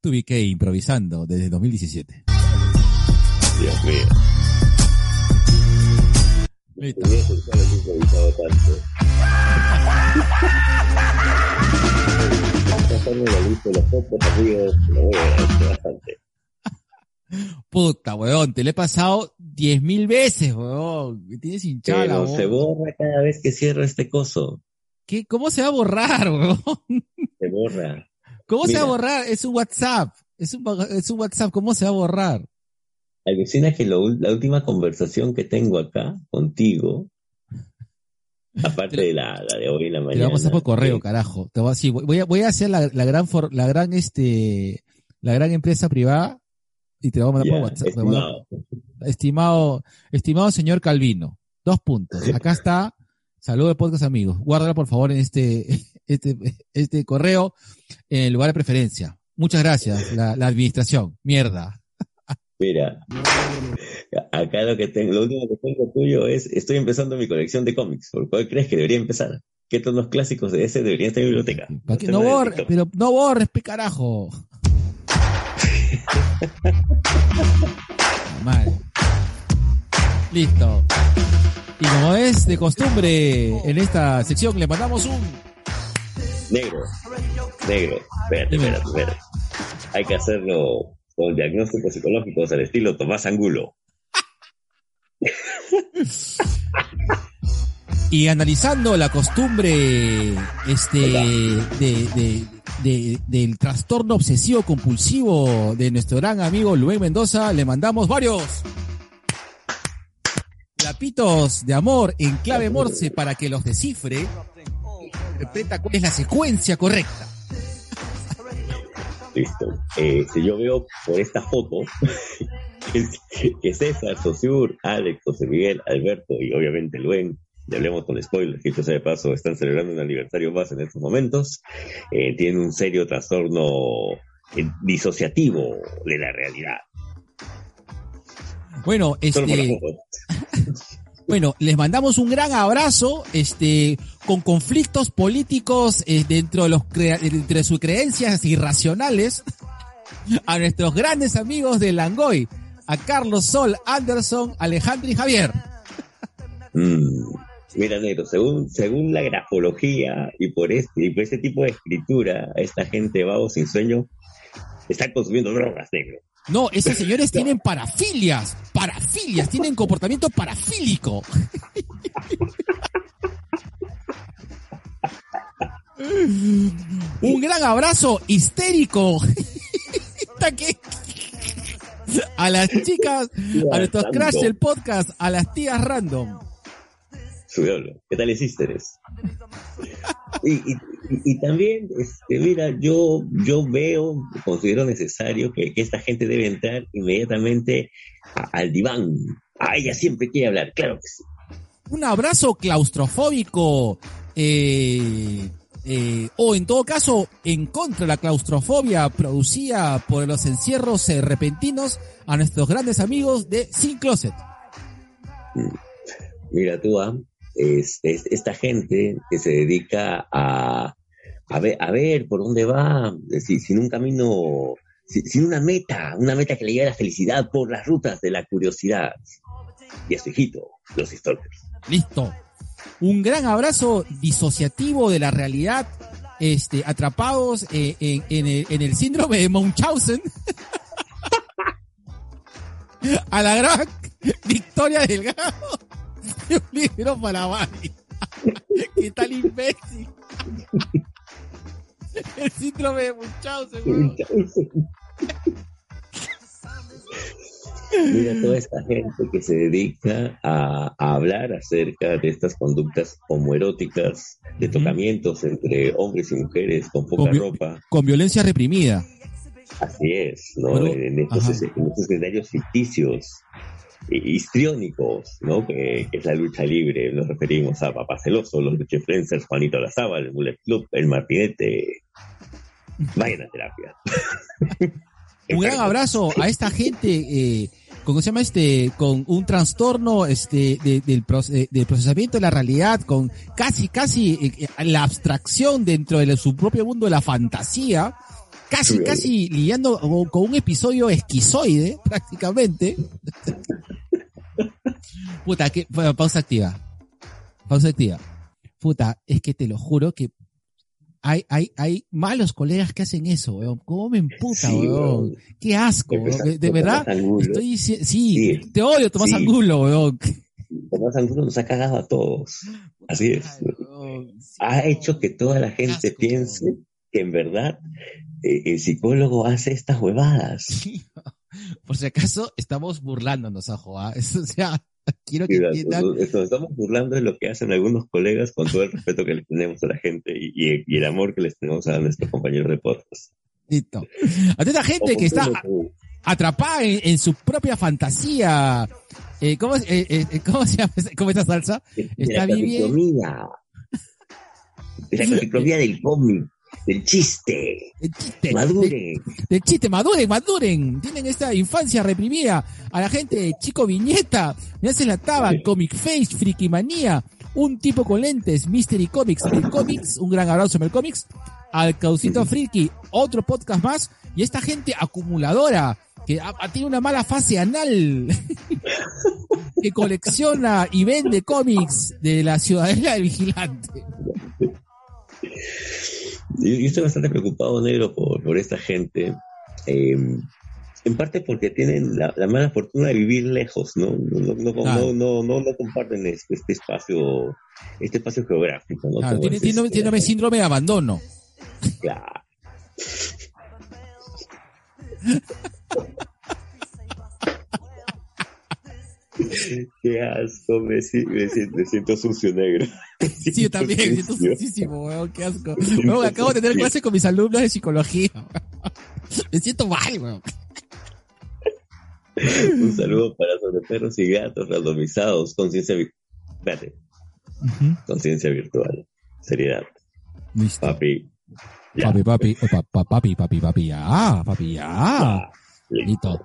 Tuve improvisando desde 2017. Dios mío. Puta, weón, te lo he pasado diez mil veces, weón. Me tienes hinchada la Pero voz. se borra cada vez que cierro este coso. ¿Qué? ¿Cómo se va a borrar, weón? Se borra. ¿Cómo se va a borrar? Es un WhatsApp. Es un, es un WhatsApp. ¿Cómo se va a borrar? Alucina que lo la última conversación que tengo acá contigo, aparte de la, la de hoy en la Te mañana. lo voy a pasar por correo, eh, carajo. Te voy a, sí, voy a, voy a hacer la, la gran, for- la gran, este, la gran empresa privada y te lo voy a mandar por WhatsApp. Te estimado. estimado, estimado señor Calvino, dos puntos. Acá está, saludo de podcast amigos. Guárdala por favor en este, este, este correo en el lugar de preferencia. Muchas gracias, la, la administración. Mierda. Mira, acá lo que tengo, lo último que tengo tuyo es, estoy empezando mi colección de cómics. ¿Por cuál crees que debería empezar? ¿Qué tonos clásicos de ese deberían estar en mi biblioteca? No de borres, pero no borres, pe carajo. Mal. Listo. Y como es de costumbre en esta sección, le mandamos un Negro, negro. Espérate, espérate, espérate. Hay que hacerlo con diagnósticos psicológicos al estilo Tomás Angulo. Y analizando la costumbre este de, de- de- del trastorno obsesivo compulsivo de nuestro gran amigo Luis Mendoza, le mandamos varios lapitos de amor en clave morse para que los descifre. Interpreta cuál es la secuencia correcta. Listo. Eh, si yo veo por esta foto que, César, Sosur, Alex, José Miguel, Alberto y obviamente Luen, y hablemos con spoilers, que sea de paso, están celebrando un aniversario más en estos momentos, eh, tienen un serio trastorno eh, disociativo de la realidad. Bueno, Solo por la este, foto. Bueno, les mandamos un gran abrazo, este, con conflictos políticos eh, dentro de los sus creencias irracionales, a nuestros grandes amigos de Langoy, a Carlos Sol, Anderson, Alejandro y Javier. Mm. Mira, negro, según, según la grafología y por este, y por este tipo de escritura, esta gente vago sin sueño está consumiendo drogas, negro. No, esos señores tienen parafilias, parafilias, tienen comportamiento parafílico. Un gran abrazo histérico. Que- A las chicas, a nuestros crash del podcast, a las tías random. ¿qué tal hiciste? y, y- y también, este, mira, yo, yo veo, considero necesario que, que esta gente debe entrar inmediatamente a- al diván. A ella siempre quiere hablar, claro que sí. Un abrazo claustrofóbico, eh, eh, o en todo caso, en contra de la claustrofobia producida por los encierros eh, repentinos a nuestros grandes amigos de Sin Closet. Mira tú, ah, es, es- esta gente que se dedica a, a, ver, por dónde va, si- sin un camino, si- sin una meta, una meta que le lleve a la felicidad por las rutas de la curiosidad. Y a su hijito, los stalkers. Listo. Un gran abrazo disociativo de la realidad, este, atrapados eh, en, el, síndrome de Munchausen. A la gran Victoria Delgado. Un libro para Bali. ¿Qué tal imbécil? El síndrome de Munchausen, weón. Mira toda esta gente que se dedica a, a hablar acerca de estas conductas homoeróticas, de tocamientos entre hombres y mujeres con poca ropa. Con violencia reprimida. Así es, ¿no? En, estos, ajá. en estos escenarios ficticios, histriónicos, ¿no? Que, que es la lucha libre. Nos referimos a Papá Celoso, los Luchifluencers, Juanito Lazábal, el Bullet Club, el Martinete. Vayan a terapia. Un gran abrazo a esta gente, eh, ¿cómo se llama este? Con un trastorno, este, de- del, proce- de- del procesamiento de la realidad, con casi, casi eh, eh, la abstracción dentro de su propio mundo de la fantasía, casi, casi lidiando con un episodio esquizoide, prácticamente. Puta, que, bueno, pausa activa. Pausa activa. puta, es que te lo juro que hay, hay, hay malos colegas que hacen eso, weón. ¿Cómo me emputa, Sí, weón? weón. Qué asco, weón. De, verdad, estoy sí, Sí. te odio, Tomás Sí. Angulo, weón. Tomás Angulo nos ha cagado a todos. Así es. Ay, weón, sí, Ha weón. hecho que toda la gente asco. piense que en verdad eh, el psicólogo hace estas huevadas. Por si acaso, estamos burlándonos, ajo, ¿ah? Eso, o sea, quiero que entiendan. nos, nos estamos burlando de lo que hacen algunos colegas con todo el respeto que les tenemos a la gente y, y- y el amor que les tenemos a nuestros compañeros de podcast. Listo. A esta gente que está atrapada en, en su propia fantasía. Eh, ¿cómo, es- eh, eh, ¿Cómo se llama cómo esta salsa? está de la catequiclomía del cómic, del chiste, El chiste. de- madure. del chiste, maduren, maduren. Tienen esta infancia reprimida. A la gente de Chico Viñeta, me hace la taba, Comic Face, Friki Manía, un tipo con lentes, Mystery Comics, el Comics, un gran abrazo en el Comics, al Causito Friki, otro podcast más, y esta gente acumuladora, que tiene una mala fase anal, que colecciona y vende cómics de la Ciudadela del Vigilante. Yo, yo estoy bastante preocupado, negro, por, por esta gente. eh, en parte porque tienen la, la mala fortuna de vivir lejos, ¿no? No, no, no, no, no, no, no comparten este, este espacio, este espacio geográfico, ¿no? Claro, tiene, tiene, este, síndrome de abandono. Claro. Qué asco, me, me siento, me siento sucio negro. Sí, yo también, siento sucísimo, weón, qué asco. Weón, acabo de tener clase con mis alumnos de psicología. Me siento mal, weón. Un saludo para sobre perros y gatos randomizados, conciencia vi- Espérate, conciencia virtual. Seriedad. Listo. Papi. Ya. Papi, papi, oh, pa- pa- papi, papi, papi, ya, papi, ya. Listo.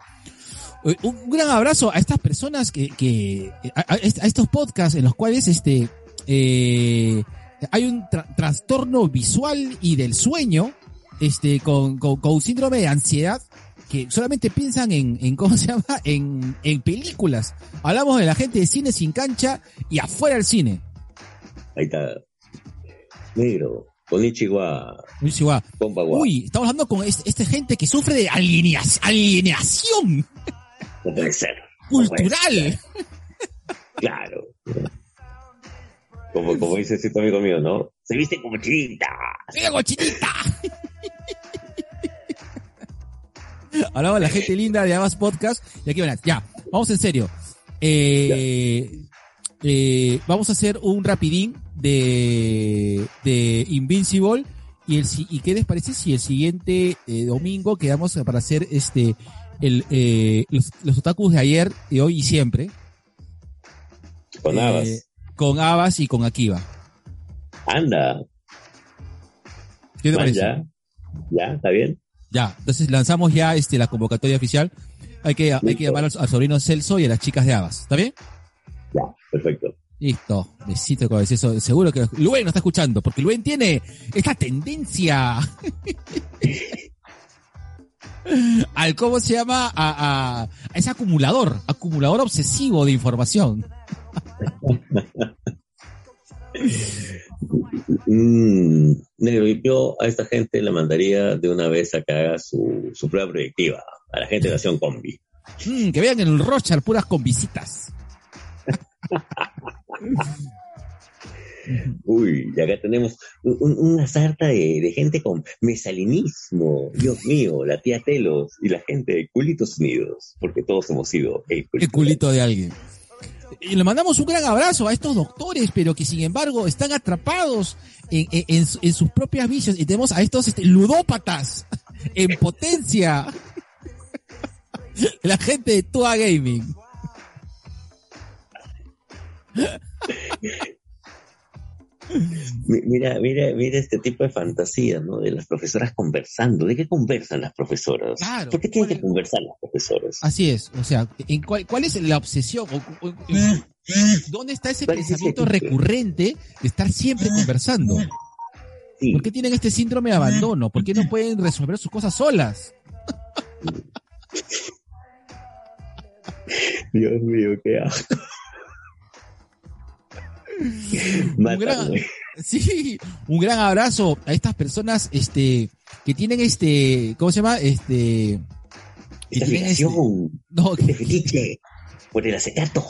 Eh, Un gran abrazo a estas personas que, que a, a- a estos podcasts en los cuales este eh, hay un tra- trastorno visual y del sueño, este, con, con, con síndrome de ansiedad, que solamente piensan en, en ¿cómo se llama? En, en películas. Hablamos de la gente de cine sin cancha y afuera del cine. Ahí está. Negro. Va. Konbawa. Uy, estamos hablando con este, esta gente que sufre de alineación, alienación No puede ser. No puede cultural. ser. Claro. Como, como dice cierto amigo mío, ¿no? Se viste como chinita. ¡Mira, cochinita! Hablaba de la gente linda de Abas Podcast. Y aquí van, ya, vamos en serio. Eh, eh, vamos a hacer un rapidín de, de Invincible. Y, el, si- ¿Y qué les parece si el siguiente eh, domingo quedamos para hacer este el, eh, los, los otakus de ayer, de hoy y siempre? Con Eh, habas. Con Abas y con Akiva. Anda. ¿Qué te Man, parece? ya. Ya, ¿está bien? Ya, entonces lanzamos ya este la convocatoria oficial. Hay que, hay que llamar al, al sobrino Celso y a las chicas de Abas. ¿Está bien? Ya, perfecto. Listo. Besito con eso. Seguro que Luen no está escuchando, porque Luen tiene esta tendencia al cómo se llama a, a, a ese acumulador, acumulador obsesivo de información. Mm, negro, yo a esta gente le mandaría de una vez a que haga su, su prueba proyectiva. A la gente de Nación Combi. Mm, que vean en el Rochar puras con visitas. Uy, y acá tenemos un- un- una sarta de, de gente con mesalinismo. Dios mío, la tía Telos y la gente de Culitos Unidos. Porque todos hemos sido el culito. el culito de alguien. Y le mandamos un gran abrazo a estos doctores, pero que sin embargo están atrapados en, en- en su- en sus propias vicios. Y tenemos a estos este, ludópatas en potencia. La gente de Tua Gaming. Mi- Mira, mira, mira este tipo de fantasía, ¿no? De las profesoras conversando. ¿De qué conversan las profesoras? Claro. ¿Por qué tienen que conversar las profesoras? Así es. O sea, ¿en cuál, cuál es la obsesión? O- o- en- ¿Dónde está ese ¿Cuál es ese pensamiento recurrente de estar siempre conversando? Sí. ¿Por qué tienen este síndrome de abandono? ¿Por qué no pueden resolver sus cosas solas? Dios mío, qué asco. Un gran. Sí, un gran abrazo a estas personas, este, que tienen este, ¿cómo se llama? Este, que tienen este- no, que, fetiche por el acetato.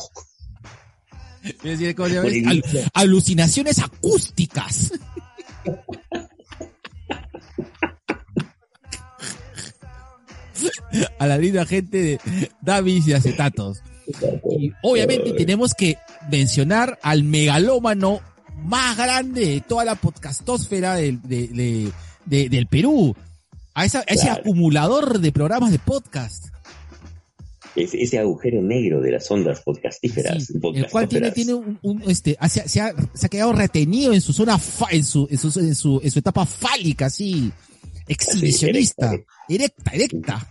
decir, ¿cómo se llama? el Al- alucinaciones acústicas. a la linda gente de Davis y Acetatos. Y obviamente tenemos que mencionar al megalómano más grande de toda la podcastósfera del, de- de- de- del Perú. A, esa- a ese Claro. acumulador de programas de podcast. Es, ese agujero negro de las ondas podcastíferas. Sí, el cual tiene, tiene un, un, este, se, ha- se ha, se ha quedado retenido en su zona, fa- en su, en su, en su, en su etapa fálica, así, exhibicionista, erecta, erecta.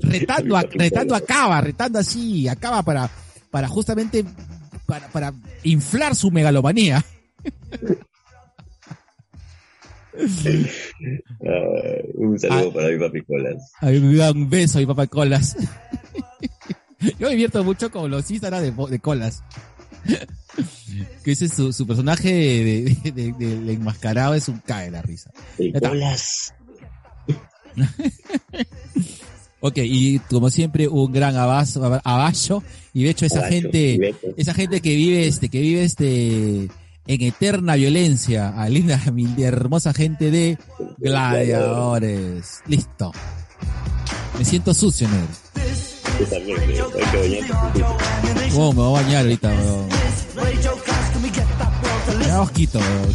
retando a, retando acaba, retando así, acaba para, para justamente, para, para inflar su megalomanía. Un saludo Ah. para mi papi Colas. Un gran beso, mi papá Colas. Yo me divierto mucho con los Instagram de, de Colas. Que ese es su, su personaje de, de- enmascarado es un cae la risa. Colas. Ok, y como siempre, un gran abrazo, abajo. Y de hecho, esa Abacho, gente, esa gente que vive, este, que vive este, en eterna violencia, a linda, mi hermosa gente de gladiadores. Listo. Me siento sucio, negro. Yo también, eh, hay que bañarse. Oh, me voy a bañar ahorita, weón. Me da asquito, weón.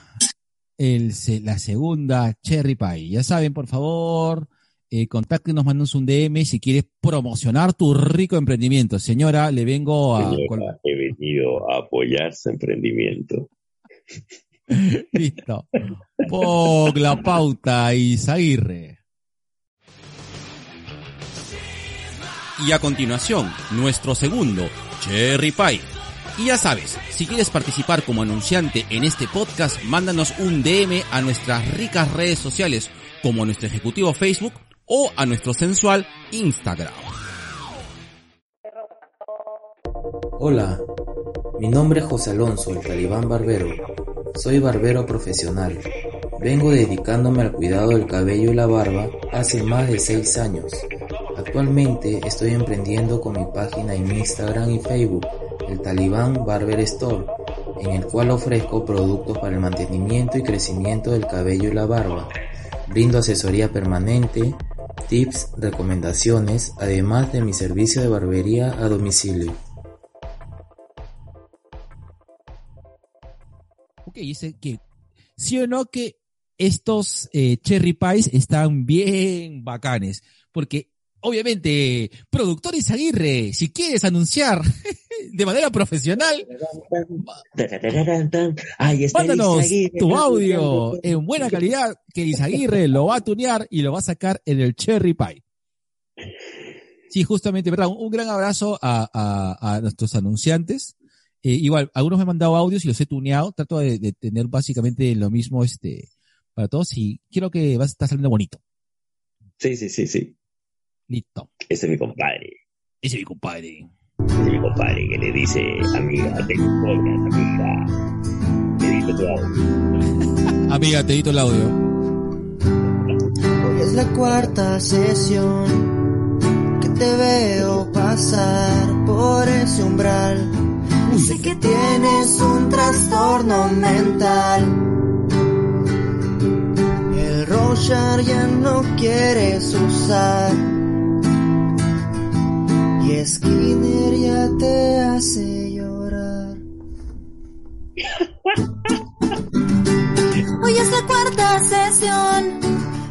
el, la segunda Cherry Pie. Ya saben, por favor, eh, contáctenos, mándanos un DM si quieres promocionar tu rico emprendimiento. Señora, le vengo a... Señora, he venido a apoyar su emprendimiento. Listo. Pon la pauta, Isaguirre. Y a continuación, nuestro segundo, Cherry Pie. Y ya sabes, si quieres participar como anunciante en este podcast, mándanos un DM a nuestras ricas redes sociales, como nuestro ejecutivo Facebook o a nuestro sensual Instagram. Hola, mi nombre es José Alonso, el talibán barbero. Soy barbero profesional. Vengo dedicándome al cuidado del cabello y la barba hace más de 6 años. Actualmente estoy emprendiendo con mi página en Instagram y Facebook, el Talibán Barber Store, en el cual ofrezco productos para el mantenimiento y crecimiento del cabello y la barba. Brindo asesoría permanente, tips, recomendaciones, además de mi servicio de barbería a domicilio. Ok, dice que sí o no que estos eh, cherry pies están bien bacanes, porque obviamente, productor Isaguirre, si quieres anunciar de manera profesional, Ahí está mándanos Aguirre, tu audio en buena calidad que Isaguirre lo va a tunear y lo va a sacar en el cherry pie. Sí, justamente, verdad, un, un gran abrazo a, a- a nuestros anunciantes. Eh, igual, algunos me han mandado audios y los he tuneado. Trato de, de tener básicamente lo mismo este para todos y quiero que va a estar saliendo bonito. Sí, sí, sí, sí. Listo. Ese es mi compadre. Ese es mi compadre. Ese es mi compadre que le dice, amiga, tengo un podcast, amiga. Le dice tu audio. Amiga, te edito el audio. Hoy es la cuarta sesión que te veo pasar por ese umbral. Sé que tienes un trastorno mental. El Roshar ya no quieres usar. Y Skinner ya te hace llorar. Hoy es la cuarta sesión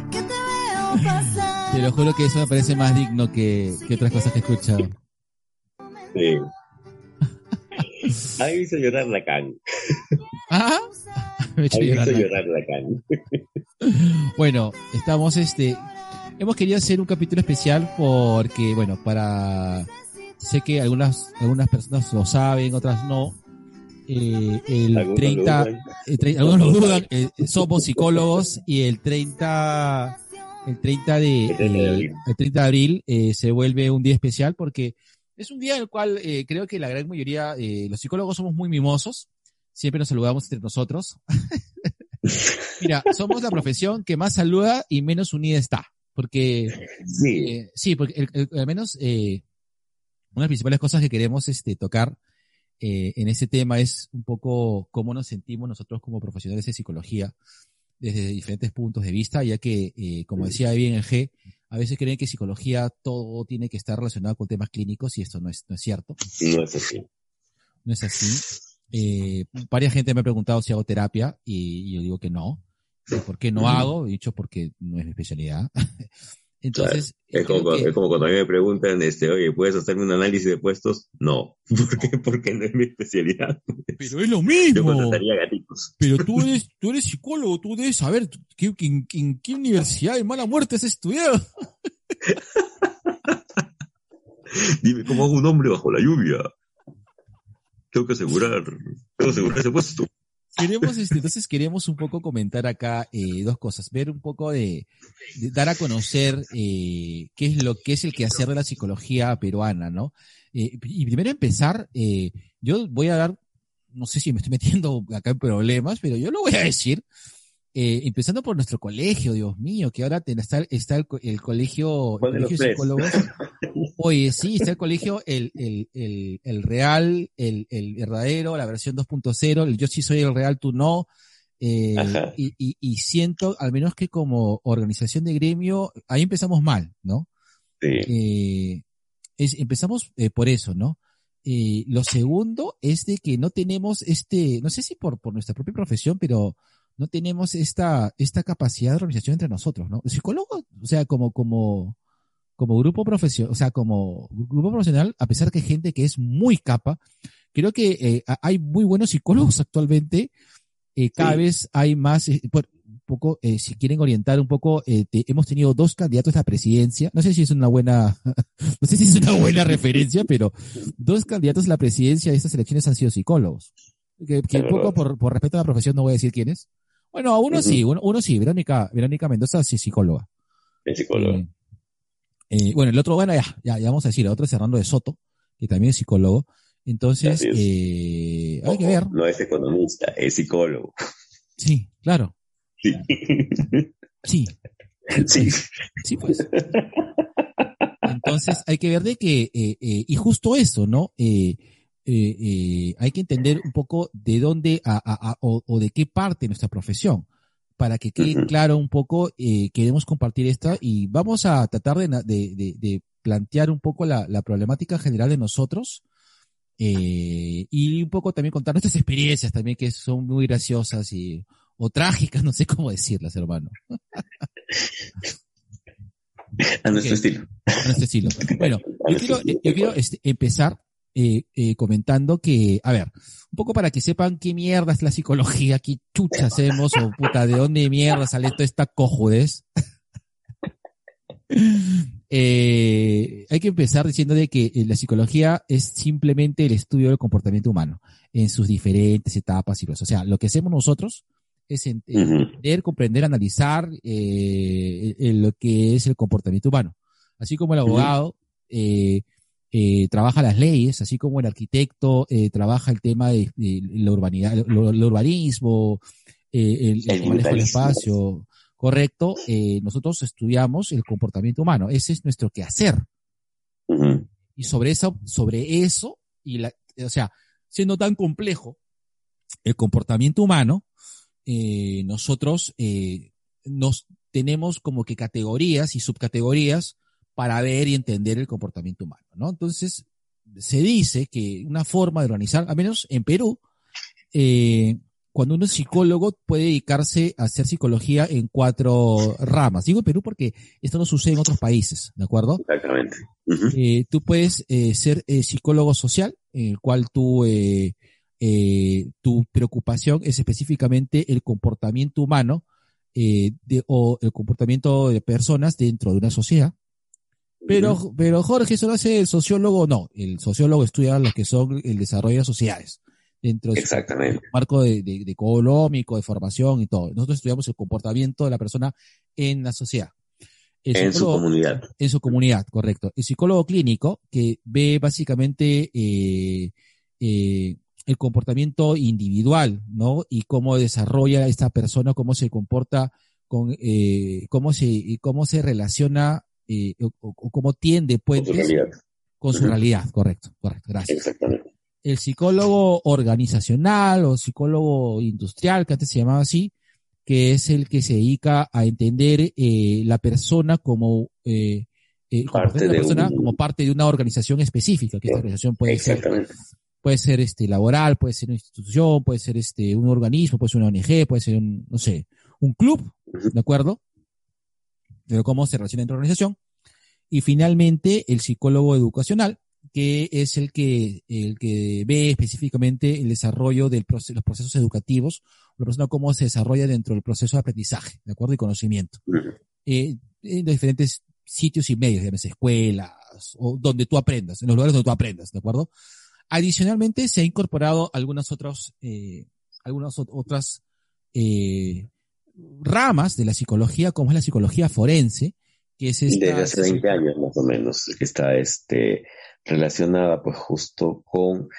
que te veo pasar. Te lo juro que eso me parece más digno que, que otras cosas que he escuchado. Sí. A mí me hizo llorar Lacan. ¿Ah? Me he hecho me llorar hizo la- llorar Lacan. Bueno, estamos este. Hemos querido hacer un capítulo especial porque, bueno, para. Sé que algunas, algunas personas lo saben, otras no. Eh, el Algunos lo 30, dudan. el tre- algunos lo dudan, eh, somos psicólogos y el 30, el 30 de, El 30 de eh, abril. el 30 de abril se vuelve un día especial porque es un día en el cual creo que la gran mayoría, los psicólogos somos muy mimosos, siempre nos saludamos entre nosotros. Mira, somos la profesión que más saluda y menos unida está, porque Sí, eh, sí, porque el- el- al menos eh, una de las principales cosas que queremos este, tocar eh, en ese tema es un poco cómo nos sentimos nosotros como profesionales de psicología desde diferentes puntos de vista, ya que, eh, como decía bien el G, a veces creen que psicología todo tiene que estar relacionado con temas clínicos y esto no es, no es cierto, no es así. no es así. Eh, varias gente me ha preguntado si hago terapia y, y yo digo que no. ¿Y ¿Por qué no hago? He dicho porque no es mi especialidad. Entonces, Es como, cuando- que- es como cuando a mí me preguntan, este, oye, ¿puedes hacerme un análisis de puestos? No. ¿Por qué? Porque no es mi especialidad. pero es lo Yo mismo. contrataría gatitos. Pero tú eres, tú eres psicólogo, tú debes saber ¿qué- en, en qué universidad de mala muerte has estudiado. Dime, ¿cómo hago un hombre bajo la lluvia? Tengo que asegurar, tengo que asegurar ese puesto. Queremos, este, entonces queremos un poco comentar acá eh, dos cosas, ver un poco de, de dar a conocer eh, qué es lo que es el quehacer de la psicología peruana, ¿no? Eh, y primero empezar, eh, yo voy a dar, no sé si me estoy metiendo acá en problemas, pero yo lo voy a decir, eh, empezando por nuestro colegio, Dios mío, que ahora está, está el, co- el colegio, el ¿Cuál de colegio psicólogos. Oye, sí, está el colegio, el, el, el, el real, el, el verdadero, la versión 2.0, el yo sí soy el real, tú no. Eh, y, y, y siento, al menos que como organización de gremio, ahí empezamos mal, ¿no? Sí. Eh, es, empezamos por eso, ¿no? Lo segundo es de que no tenemos este, no sé si por, por nuestra propia profesión, pero no tenemos esta, esta capacidad de organización entre nosotros, ¿no? El psicólogo, o sea, como, como, como grupo profesional, o sea, como grupo profesional, a pesar que hay gente que es muy capa, creo que eh, hay muy buenos psicólogos actualmente, eh, cada Sí. vez hay más, eh, por- un poco, si quieren orientar un poco, te- hemos tenido dos candidatos a la presidencia, no sé si es una buena, no sé si es una buena referencia, pero dos candidatos a la presidencia de estas elecciones han sido psicólogos. Que, que un poco por, por respeto a la profesión no voy a decir quiénes. Bueno, a uno sí, uno, uno sí, Verónica, Verónica Mendoza sí es psicóloga. El psicólogo. Eh, eh, bueno, el otro, bueno, ya, ya, ya vamos a decir, el otro es Hernando de Soto, que también es psicólogo. Entonces, es. eh, hay que ver. No es economista, es psicólogo. Sí, claro. Sí. Sí, sí. sí, pues. Entonces, hay que ver de que, eh, eh, y justo eso, ¿no? Eh, eh, eh, hay que entender un poco de dónde a- a- a- o, o de qué parte nuestra profesión. Para que quede claro un poco, eh, queremos compartir esto y vamos a tratar de, de, de- de plantear un poco la, la problemática general de nosotros eh, y un poco también contar nuestras experiencias también que son muy graciosas y o trágicas, no sé cómo decirlas, hermano. A nuestro Ok. estilo. a nuestro estilo. Bueno, yo quiero, yo quiero este, empezar eh, eh, comentando que, a ver, un poco para que sepan qué mierda es la psicología, qué chucha hacemos, o puta, de dónde mierda sale toda esta cojudez. Eh, hay que empezar diciendo de que eh, la psicología es simplemente el estudio del comportamiento humano en sus diferentes etapas y cosas. O sea, lo que hacemos nosotros es Ujú. entender, comprender, analizar eh, eh, lo que es el comportamiento humano. Así como el abogado eh, eh, trabaja las leyes, así como el arquitecto eh, trabaja el tema de, de la urbanidad, el urbanismo, eh, el, el manejo del espacio, correcto, eh, nosotros estudiamos el comportamiento humano. Ese es nuestro quehacer. Ujú. Y sobre eso, sobre eso, y la, o sea, siendo tan complejo el comportamiento humano, eh, nosotros eh, nos tenemos como que categorías y subcategorías para ver y entender el comportamiento humano, ¿no? Entonces, se dice que una forma de organizar, al menos en Perú, eh, cuando uno es psicólogo puede dedicarse a hacer psicología en cuatro ramas. Digo Perú porque esto no sucede en otros países, ¿de acuerdo? Exactamente. Eh, tú puedes eh, ser eh, psicólogo social, en el cual tú eh, eh, tu preocupación es específicamente el comportamiento humano eh, de, o el comportamiento de personas dentro de una sociedad. Pero, pero Jorge, eso lo hace el sociólogo, no, el sociólogo estudia lo que son el desarrollo de sociedades dentro de su Exactamente. marco de, de, de económico, de formación y todo. Nosotros estudiamos el comportamiento de la persona en la sociedad. El En su comunidad. en su comunidad, correcto. El psicólogo clínico, que ve básicamente eh, eh, el comportamiento individual, ¿no? Y cómo desarrolla esta persona, cómo se comporta, con, eh, cómo se, cómo se relaciona, eh, o, tiende Con su puentes realidad. con su realidad, correcto, correcto, gracias. Exactamente. el psicólogo organizacional o psicólogo industrial, que antes se llamaba así, que es el que se dedica a entender eh, la persona como eh, eh, como Parte de la de persona un- como parte de una organización específica, que esta organización puede ser puede ser este laboral, puede ser una institución, puede ser este un organismo, puede ser una ONG, puede ser un no sé, un club, ¿de acuerdo? Pero cómo se relaciona dentro de la organización. Y finalmente el psicólogo educacional, que es el que, el que ve específicamente el desarrollo de los procesos educativos, la persona cómo se desarrolla dentro del proceso de aprendizaje, ¿de acuerdo? Y conocimiento. Eh, en diferentes sitios y medios, llámese escuelas, o donde tú aprendas, en los lugares donde tú aprendas, ¿de acuerdo? Adicionalmente se ha incorporado algunas otras, eh, algunas ot- otras eh, ramas de la psicología, como es la psicología forense, que es esta... Desde hace 20 años más o menos, que está este, relacionada pues justo con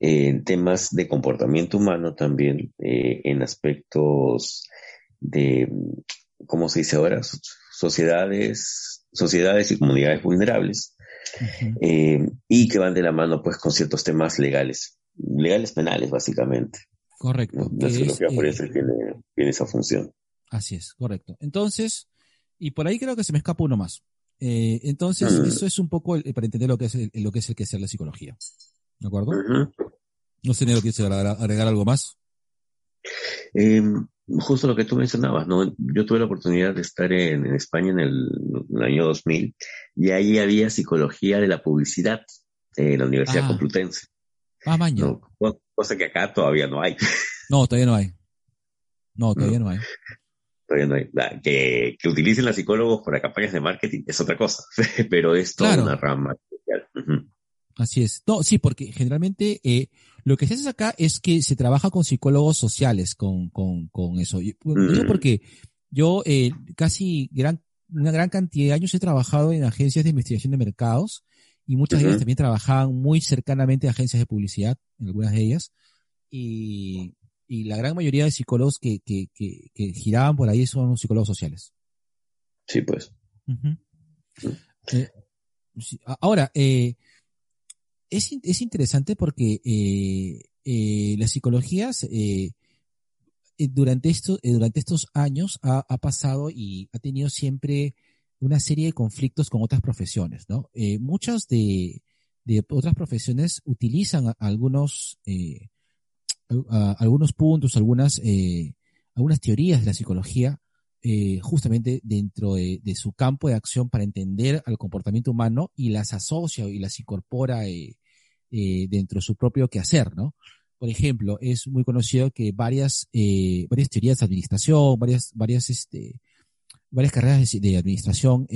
eh, temas de comportamiento humano también, eh, en aspectos de, ¿cómo se dice ahora? So- Sociedades, sociedades y comunidades vulnerables, eh, y que van de la mano pues con ciertos temas legales, legales penales básicamente. Correcto. La psicología forense tiene, tiene esa función. Así es, correcto. Entonces, y por ahí creo que se me escapa uno más. Eh, entonces, Mm. eso es un poco el- para entender lo que es el, lo que es el que es la psicología. ¿De acuerdo? Ujú. No sé, Nero, ¿quieres agregar, agregar algo más? Eh, justo lo que tú mencionabas, ¿no? Yo tuve la oportunidad de estar en, en España en el, en el año 2000 y ahí había psicología de la publicidad en la Universidad Ah. Complutense, Ah, maña. ¿no? Co- Cosa que acá todavía no hay. No, todavía no hay. No, todavía no hay. Todavía no hay. La- Que, que utilicen los psicólogos para campañas de marketing es otra cosa, pero es toda Claro. una rama especial. Así es. No, sí, porque generalmente eh, lo que se hace acá es que se trabaja con psicólogos sociales, con, con, con eso. Y, lo digo Mm. porque yo eh, casi gran, una gran cantidad de años he trabajado en agencias de investigación de mercados y muchas de ellas también trabajaban muy cercanamente a agencias de publicidad, en algunas de ellas. Y, y la gran mayoría de psicólogos que, que, que, que giraban por ahí son psicólogos sociales. Sí, pues. Eh, ahora, eh, es, es interesante porque eh, eh, las psicologías eh, durante, esto, durante estos años ha, ha pasado y ha tenido siempre una serie de conflictos con otras profesiones, ¿no? Muchas de, de otras profesiones utilizan algunos, eh, a- algunos puntos, algunas, eh, algunas teorías de la psicología eh, justamente dentro de, su campo de acción para entender al comportamiento humano y las asocia y las incorpora eh, eh, dentro de su propio quehacer, ¿no? Por ejemplo, es muy conocido que varias, varias teorías de administración, varias, varias, este, varias carreras de, administración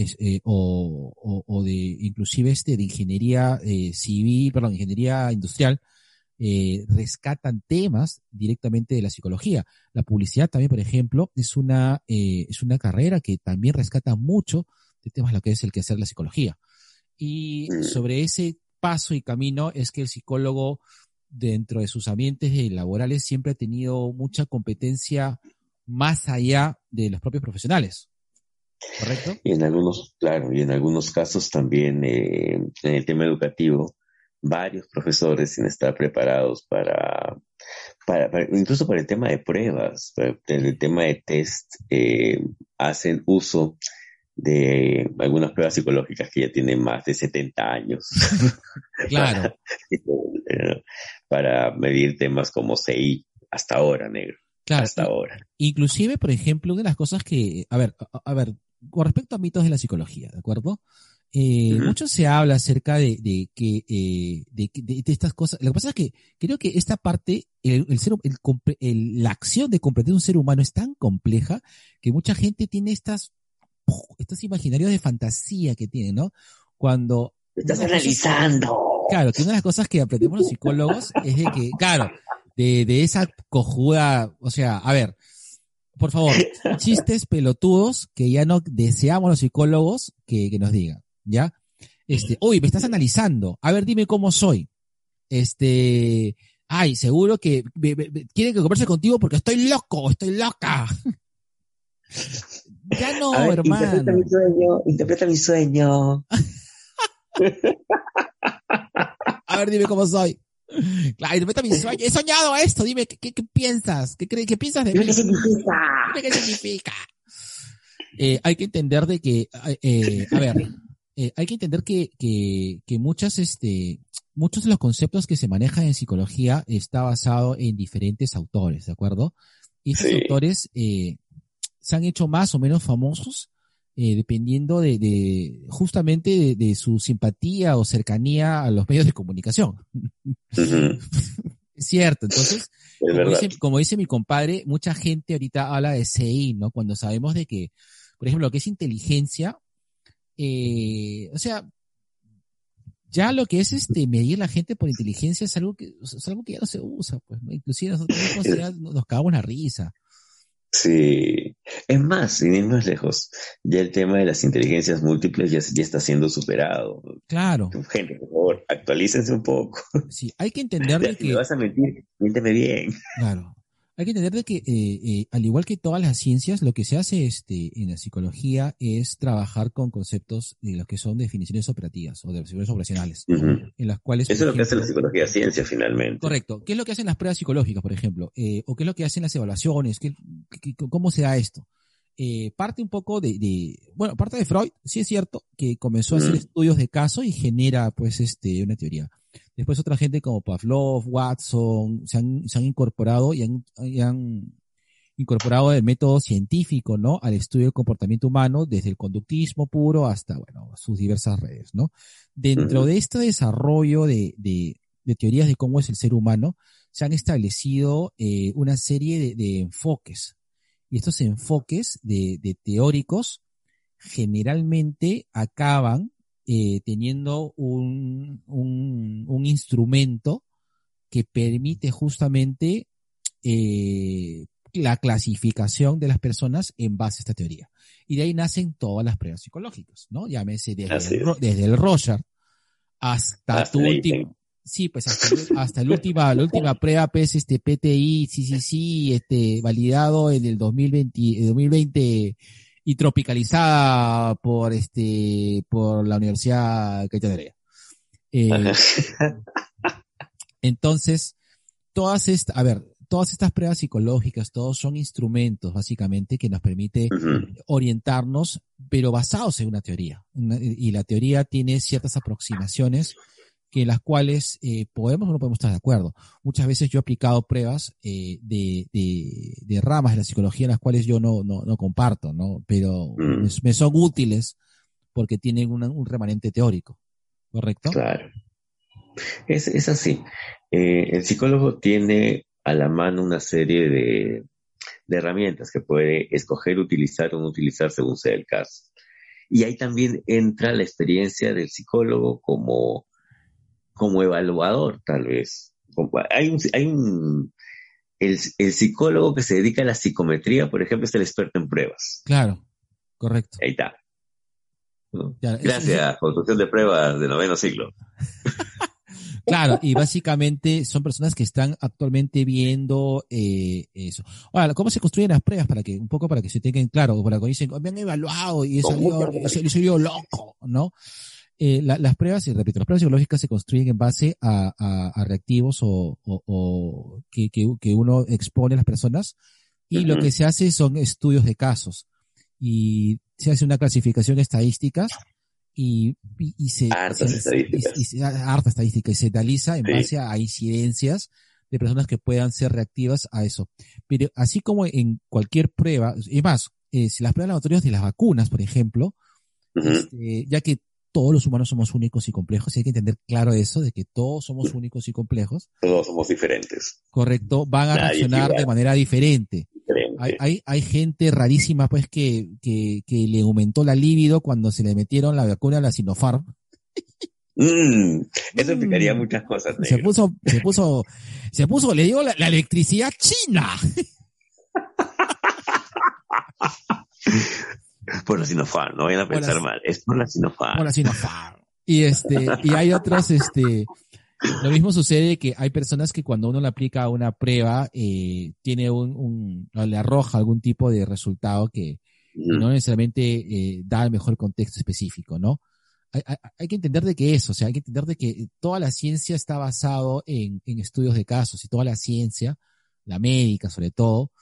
o, o, o de inclusive este de ingeniería civil, perdón, ingeniería industrial, eh, rescatan temas directamente de la psicología. La publicidad también, por ejemplo, es una, eh, es una carrera que también rescata mucho de temas lo que es el quehacer de la psicología. Y Mm. sobre ese paso y camino es que el psicólogo dentro de sus ambientes laborales siempre ha tenido mucha competencia más allá de los propios profesionales. ¿Correcto? Y en algunos, claro, y en algunos casos también eh, en el tema educativo, varios profesores sin estar preparados para, para, para- incluso para el tema de pruebas, para el tema de test, eh, hacen uso de algunas pruebas psicológicas que ya tienen más de 70 años. Claro. Eh, para medir temas como CI hasta ahora, negro, Claro. hasta ahora. Inclusive, por ejemplo, una de las cosas que, a ver, a, a ver, con respecto a mitos de la psicología, ¿de acuerdo? Eh, mucho se habla acerca de, de que eh, de, que- de- de estas cosas. Lo que pasa es que creo que esta parte, el, el ser, el la acción de comprender un ser humano es tan compleja que mucha gente tiene estas, estos imaginarios de fantasía que tiene, ¿no? Cuando Estás analizando. Claro, que una de las cosas que aprendemos los psicólogos es de que, claro, de, de esa cojuda, o sea, a ver, por favor, chistes pelotudos que ya no deseamos los psicólogos que, que nos digan, ¿ya? Este, uy, me estás analizando, a ver, dime cómo soy. Este, ay, seguro que me- me- me- quieren que converse contigo porque estoy loco, estoy loca. ya no, ver, hermano. Interpreta mi sueño, interpreta mi sueño. A ver, dime cómo soy. Claro, interpreta mi sueño. He soñado esto, dime, ¿qué, qué, qué piensas? ¿Qué, cre- ¿Qué piensas de mí? Qué significa. Dime qué significa. Eh, hay que entender de que, eh, a ver, eh, hay que entender que, que, que muchas, este, muchos de los conceptos que se manejan en psicología está basado en diferentes autores, ¿de acuerdo? Y estos Sí. autores eh, se han hecho más o menos famosos eh, dependiendo de, de justamente de, de su simpatía o cercanía a los medios de comunicación. Es cierto, entonces, Es como dice, como dice mi compadre, mucha gente ahorita habla de CI, ¿no? Cuando sabemos de que, por ejemplo, lo que es inteligencia, eh, o sea, ya lo que es este medir la gente por inteligencia es algo que, es algo que ya no se usa, pues, ¿no? Inclusive nosotros ya nos cagamos la risa. Sí. Es más, sin ir más lejos, ya el tema de las inteligencias múltiples ya, ya está siendo superado. Claro, Gente, por favor, actualícense un poco. sí, hay que entender de Si me que, vas a mentir, miénteme bien. Claro. Hay que entender de que, eh, eh, al igual que todas las ciencias, lo que se hace este, en la psicología es trabajar con conceptos de lo que son definiciones operativas o definiciones operacionales, en las cuales... Eso es lo que hace la psicología ciencia finalmente. Correcto. ¿Qué es lo que hacen las pruebas psicológicas, por ejemplo? Eh, ¿O qué es lo que hacen las evaluaciones? ¿Qué, qué- qué- ¿Cómo se da esto? Eh, parte un poco de, de- bueno, parte de Freud, sí es cierto, que comenzó a hacer Mm. estudios de caso y genera, pues, este, una teoría. Después otra gente como Pavlov, Watson, se han, se han incorporado y han, y han incorporado el método científico, ¿no? Al estudio del comportamiento humano, desde el conductismo puro hasta, bueno, sus diversas redes, ¿no? Dentro de este desarrollo de, de, de teorías de cómo es el ser humano, se han establecido eh, una serie de, de enfoques. Y estos enfoques de, de teóricos generalmente acaban eh, teniendo un, un, un instrumento que permite justamente eh, la clasificación de las personas en base a esta teoría. Y de ahí nacen todas las pruebas psicológicas, ¿no? Llámese desde, el, desde el Roger hasta, tu último. Sí, pues hasta, el- hasta la última, la última prueba, pues, este PTI, sí, sí, sí, este, validado en el 2020, el 2020 y tropicalizada por este, por la Universidad Heredia. Eh, entonces, todas estas, a ver, todas estas pruebas psicológicas, todos son instrumentos, básicamente, que nos permite orientarnos, pero basados en una teoría. Una- y la teoría tiene ciertas aproximaciones que en las cuales eh, podemos o no podemos estar de acuerdo. Muchas veces yo he aplicado pruebas eh, de, de, de ramas de la psicología en las cuales yo no, no, no comparto, ¿no? Pero Mm. me, me son útiles porque tienen una- un remanente teórico, ¿correcto? Claro. Es, es así. Eh, el psicólogo tiene a la mano una serie de, de herramientas que puede escoger utilizar o no utilizar según sea el caso. Y ahí también entra la experiencia del psicólogo como, como evaluador, tal vez. Hay un, hay un el, el psicólogo que se dedica a la psicometría, por ejemplo, es el experto en pruebas. Claro, correcto. Ahí está. Gracias, construcción de pruebas de noveno siglo. Claro, y básicamente son personas que están actualmente viendo eh, eso. Ahora, ¿cómo se construyen las pruebas? Para que, un poco para que se tengan claro, para que dicen, "Oh, me han evaluado y he salido- he salido loco, ¿no? Eh, la- las pruebas, y repito, las pruebas psicológicas se construyen en base a, a- a reactivos o, o- o que, que, que uno expone a las personas y lo Ujú. que se hace son estudios de casos y se hace una clasificación estadística y, y, y se, Hartas se- estadísticas. y- se- harta estadística y se analiza en Sí. base a incidencias de personas que puedan ser reactivas a eso. Pero así como en cualquier prueba, y más, eh, si las pruebas laboratorias de las vacunas, por ejemplo, Ujú. este, ya que todos los humanos somos únicos y complejos, y hay que entender claro eso, de que todos somos únicos y complejos, Todos somos diferentes. correcto, van a Nadie reaccionar igual. de manera diferente. diferente. Hay, hay, hay gente rarísima, pues, que, que, que le aumentó la libido cuando se le metieron la vacuna a la Sinopharm. Mm, eso Mm. explicaría muchas cosas, Se puso, se puso, se puso, le dio la, la electricidad china. Por la Sinopharm, no vayan a la- pensar mal. Es por la Sinopharm. por la Sinopharm. Y este, y hay otros, este, lo mismo sucede que hay personas que cuando uno le aplica una prueba, eh, tiene un, un, o le arroja algún tipo de resultado que, que Mm, no necesariamente eh, da el mejor contexto específico, ¿no? Hay, hay- hay que entender de que eso, o sea, hay que entender de que toda la ciencia está basado en, en estudios de casos y toda la ciencia, la médica sobre todo,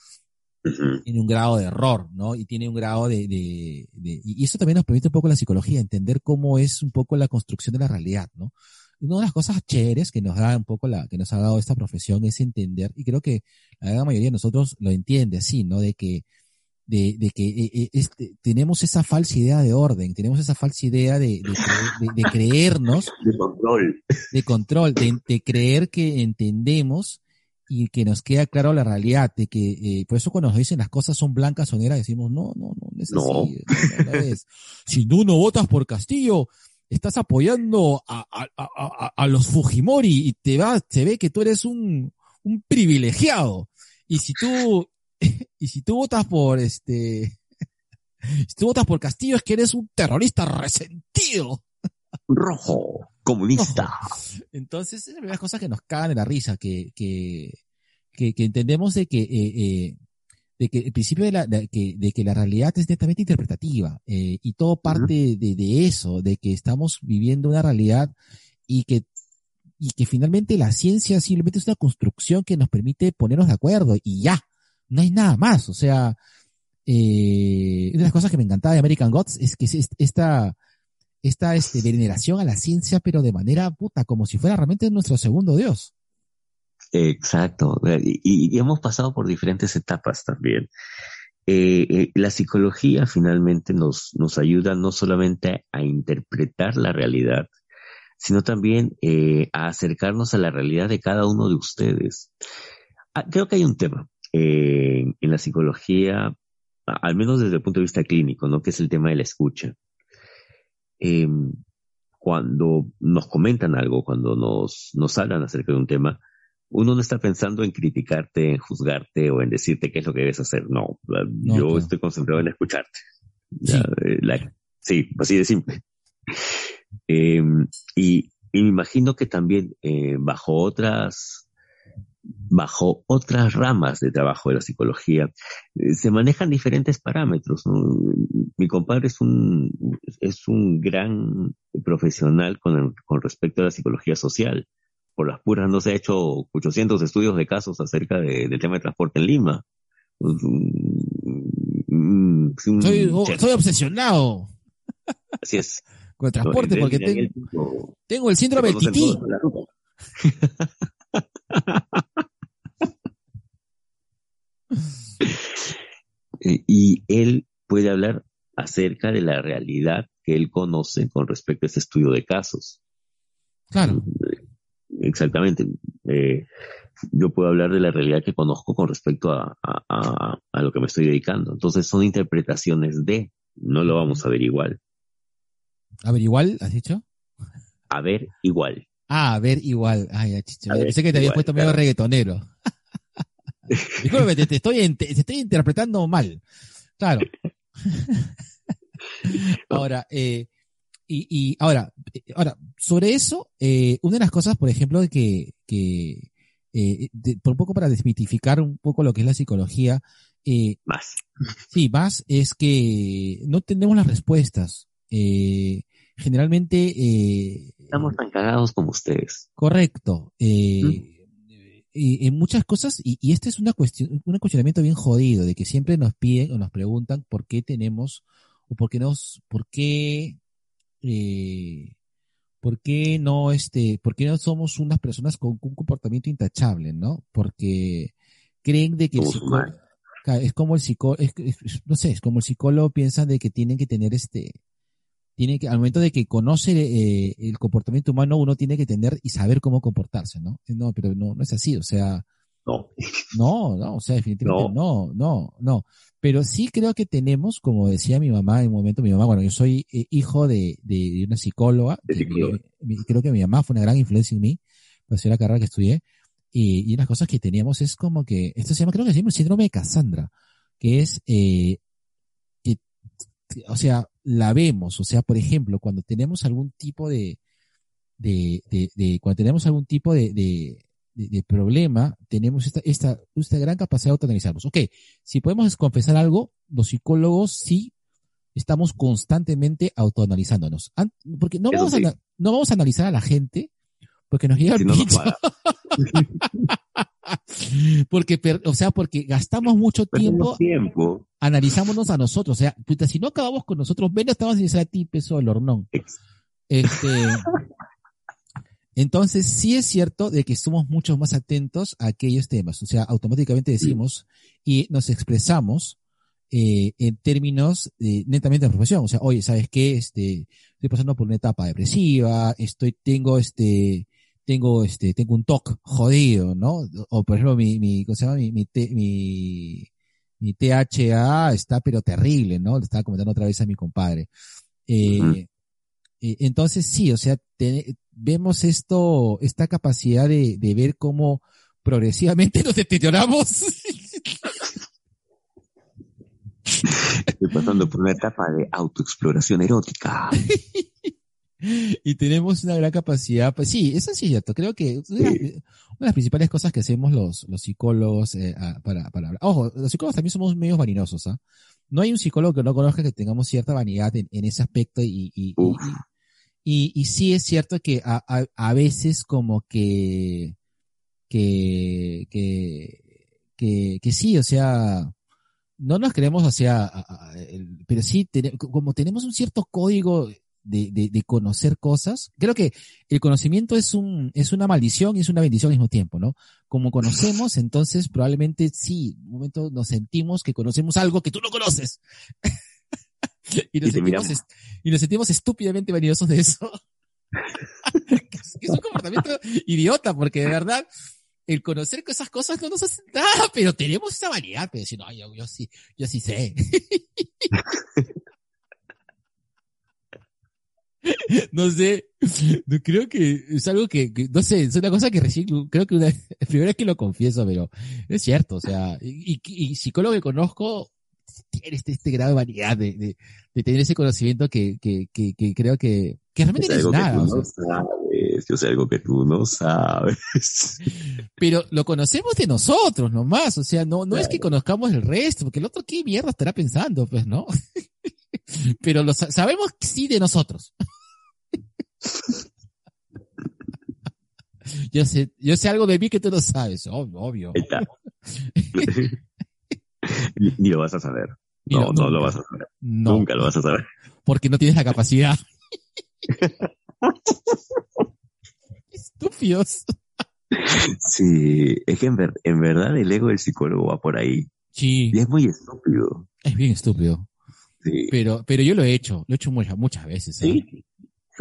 tiene un grado de error, ¿no? Y tiene un grado de, de, de- y eso también nos permite un poco la psicología, entender cómo es un poco la construcción de la realidad, ¿no? Una de las cosas chéveres que nos da un poco la, que nos ha dado esta profesión es entender, y creo que la gran mayoría de nosotros lo entiende así, ¿no? De que, de, de que eh, eh, este, tenemos esa falsa idea de orden, tenemos esa falsa idea de, de, cre- de- creernos De control. de control, de creer que entendemos y que nos queda claro la realidad, de que eh, por eso cuando nos dicen las cosas son blancas o negras decimos no, no, no, no es No. así, no, no, no es. Si tú no votas por Castillo, estás apoyando a, a, a, a- a los Fujimori y te va, se ve que tú eres un, un privilegiado. Y si tú, y si tú votas por este, si tú votas por Castillo es que eres un terrorista resentido. Rojo. Comunista. Entonces, es una de las cosas que nos cagan de la risa, que, que, que, que entendemos de que, eh, eh, de que el principio de la, de que, de que la realidad es netamente interpretativa, eh, y todo parte de, de eso, de que estamos viviendo una realidad y que, y que finalmente la ciencia simplemente es una construcción que nos permite ponernos de acuerdo y ya, no hay nada más, o sea, eh, una de las cosas que me encantaba de American Gods es que es est- esta, esta este, veneración a la ciencia, pero de manera puta, como si fuera realmente nuestro segundo Dios. Exacto. Y, y hemos pasado por diferentes etapas también. Eh, eh, la psicología finalmente nos, nos ayuda no solamente a interpretar la realidad, sino también eh, a acercarnos a la realidad de cada uno de ustedes. Ah, creo que hay un tema eh, en la psicología, al menos desde el punto de vista clínico, ¿no? Que es el tema de la escucha. Eh, cuando nos comentan algo, cuando nos, nos hablan acerca de un tema, uno no está pensando en criticarte, en juzgarte o en decirte qué es lo que debes hacer. No, No, yo claro. estoy concentrado en escucharte. Sí. Eh, la- sí, así de simple. Eh, y, y me imagino que también eh, bajo otras bajo otras ramas de trabajo de la psicología eh, se manejan diferentes parámetros. ¿no? Mi compadre es un es un gran profesional con, con respecto a la psicología social por las puras no se ha hecho 800 estudios de casos acerca de- del tema de transporte en Lima. Soy, oh, obsesionado así es. con el transporte No, porque el tengo el síndrome de se conocen Tití. Eh, y él puede hablar acerca de la realidad que él conoce con respecto a este estudio de casos. Claro, Exactamente. Eh, yo puedo hablar de la realidad que conozco con respecto a, a- a- a lo que me estoy dedicando. Entonces son interpretaciones de, no lo vamos a ver igual. a ver, igual, ¿has dicho? A ver igual. Ah, a ver, igual. Ay, ver, Pensé que te habías igual, puesto medio claro. reggaetonero. Disculpe, te, te estoy, ent- te estoy interpretando mal. Claro. ahora, eh, y, y ahora, eh, ahora, sobre eso, eh, una de las cosas, por ejemplo, que, que eh, de- por un poco para desmitificar un poco lo que es la psicología, eh, Más. Sí, más es que no tenemos las respuestas. Eh, generalmente, eh, Estamos tan cagados como ustedes. correcto. Eh, y en muchas cosas, y, y este es una cuestión, un cuestionamiento bien jodido, de que siempre nos piden o nos preguntan por qué tenemos, o por qué nos, por qué, eh, por qué no, este, por qué no somos unas personas con un comportamiento intachable, ¿no? Porque creen de que el psicólogo, es como el psicólogo, no sé, es como el psicólogo piensa de que tienen que tener este, tiene que, al momento de que conoce eh, el comportamiento humano, uno tiene que tener y saber cómo comportarse, ¿no? No, pero no, no es así, o sea, No. no, no, o sea, definitivamente no, no, no. Pero sí creo que tenemos, como decía mi mamá en un momento, mi mamá, bueno, yo soy eh, hijo de, de, de una psicóloga, De que mi- creo que mi mamá fue una gran influencia en mí, pues fue la carrera que estudié, y, y unas cosas que teníamos es como que, esto se llama, creo que se llama el síndrome de Cassandra, que es, eh, que, o sea, la vemos, o sea, por ejemplo, cuando tenemos algún tipo de, de, de, de cuando tenemos algún tipo de, de, de, problema, tenemos esta, esta, esta gran capacidad de autoanalizarnos. Ok, si podemos confesar algo, los psicólogos sí estamos constantemente autoanalizándonos. An- Porque no Eso vamos, a, sí. no vamos a analizar a la gente porque nos llega el Si no pincho. porque, o sea, porque gastamos mucho tiempo tiempo. analizándonos a nosotros. O sea, puta, si no acabamos con nosotros, ven, estamos analizar a ti, peso del hornón. Este, entonces, sí es cierto de que somos mucho más atentos a aquellos temas. O sea, automáticamente decimos y nos expresamos eh, en términos eh, netamente de profesión. O sea, oye, ¿sabes qué? Este, estoy pasando por una etapa depresiva, estoy, tengo este, tengo este, tengo un TOC jodido, ¿no? O por ejemplo, mi, mi, ¿cómo se llama? Mi, mi, mi, mi THA está pero terrible, ¿no? Le estaba comentando otra vez a mi compadre. Eh, eh, entonces sí, o sea, te- vemos esto, esta capacidad de, de ver cómo progresivamente nos deterioramos. Estoy pasando por una etapa de autoexploración erótica. y tenemos una gran capacidad, pues sí, eso sí es cierto. Creo que una, una de las principales cosas que hacemos los, los psicólogos eh, para, para hablar. Ojo, los psicólogos también somos medios vaninosos, ¿ah? No hay un psicólogo que no conozca que tengamos cierta vanidad en, en ese aspecto y, y, y, Uf. y, y sí es cierto que a, a, a veces como que, que, que, que, que sí, o sea, no nos creemos, o sea, pero sí, como tenemos un cierto código de, de, de conocer cosas, creo que el conocimiento es un, es una maldición y es una bendición al mismo tiempo, ¿no? Como conocemos, entonces probablemente sí, en un momento nos sentimos que conocemos algo que tú no conoces. y, nos Y sentimos, y nos sentimos estúpidamente vanidosos de eso. es un comportamiento idiota, porque de verdad, el conocer que esas cosas no nos hace nada, pero tenemos esa vanidad, pero decir, no, yo, yo sí, yo sí sé. no sé, no creo que es algo que, que- no sé, es una cosa que recién, creo que una, primera vez que lo confieso, pero es cierto, o sea, y, psicólogo que conozco tiene este, este grado de vanidad de, de, de tener ese conocimiento que, que, que, que creo que, que realmente Es no es algo que nada, tú o no sabes. Yo sé algo que tú no sabes. pero lo conocemos de nosotros nomás, o sea, no, no es que conozcamos el resto, porque el otro qué mierda estará pensando, pues, ¿no? pero lo sa- sabemos sí de nosotros. Yo sé, yo sé algo de mí que tú no sabes, ob- obvio. Está. ni, ni lo vas a saber. No, no, lo vas a saber. no, Nunca lo vas a saber. porque no tienes la capacidad. Estúpidos. Sí, es que en, ver- en verdad el ego del psicólogo va por ahí. Sí, Y es muy estúpido. es bien estúpido. Sí. Pero, pero yo lo he hecho, lo he hecho muchas, muchas veces. ¿ah? Sí.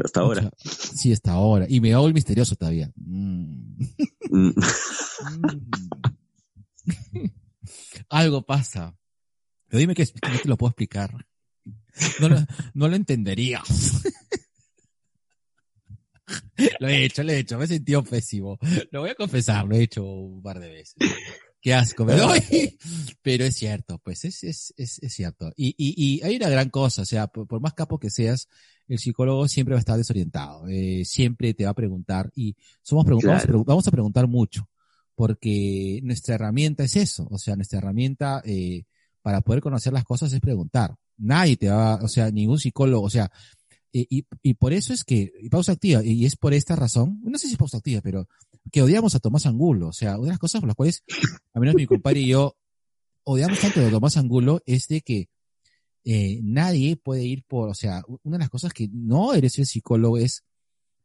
Hasta ahora. Sí, hasta ahora. Y me hago el misterioso todavía. Mm. Mm. Mm. Algo pasa. Pero dime que, que no te lo puedo explicar. No lo, no lo entenderías. lo he hecho, lo he hecho. Me he sentido pésimo. Lo voy a confesar, lo he hecho un par de veces. Qué asco me doy. Pero es cierto, pues es, es, es, es cierto. Y, y, y hay una gran cosa, o sea, por, por más capo que seas, el psicólogo siempre va a estar desorientado. Eh, siempre te va a preguntar y somos pregun- vamos, a Claro. pregu- vamos a preguntar mucho porque nuestra herramienta es eso, o sea, nuestra herramienta eh, para poder conocer las cosas es preguntar. Nadie te va, o sea, ningún psicólogo, o sea, eh, y, y por eso es que, y pausa activa, y es por esta razón, no sé si es pausa activa, pero que odiamos a Tomás Angulo, o sea, una de las cosas por las cuales, a menos mi compadre y yo, odiamos tanto a Tomás Angulo es de que eh, nadie puede ir por, o sea, una de las cosas que no eres el psicólogo es,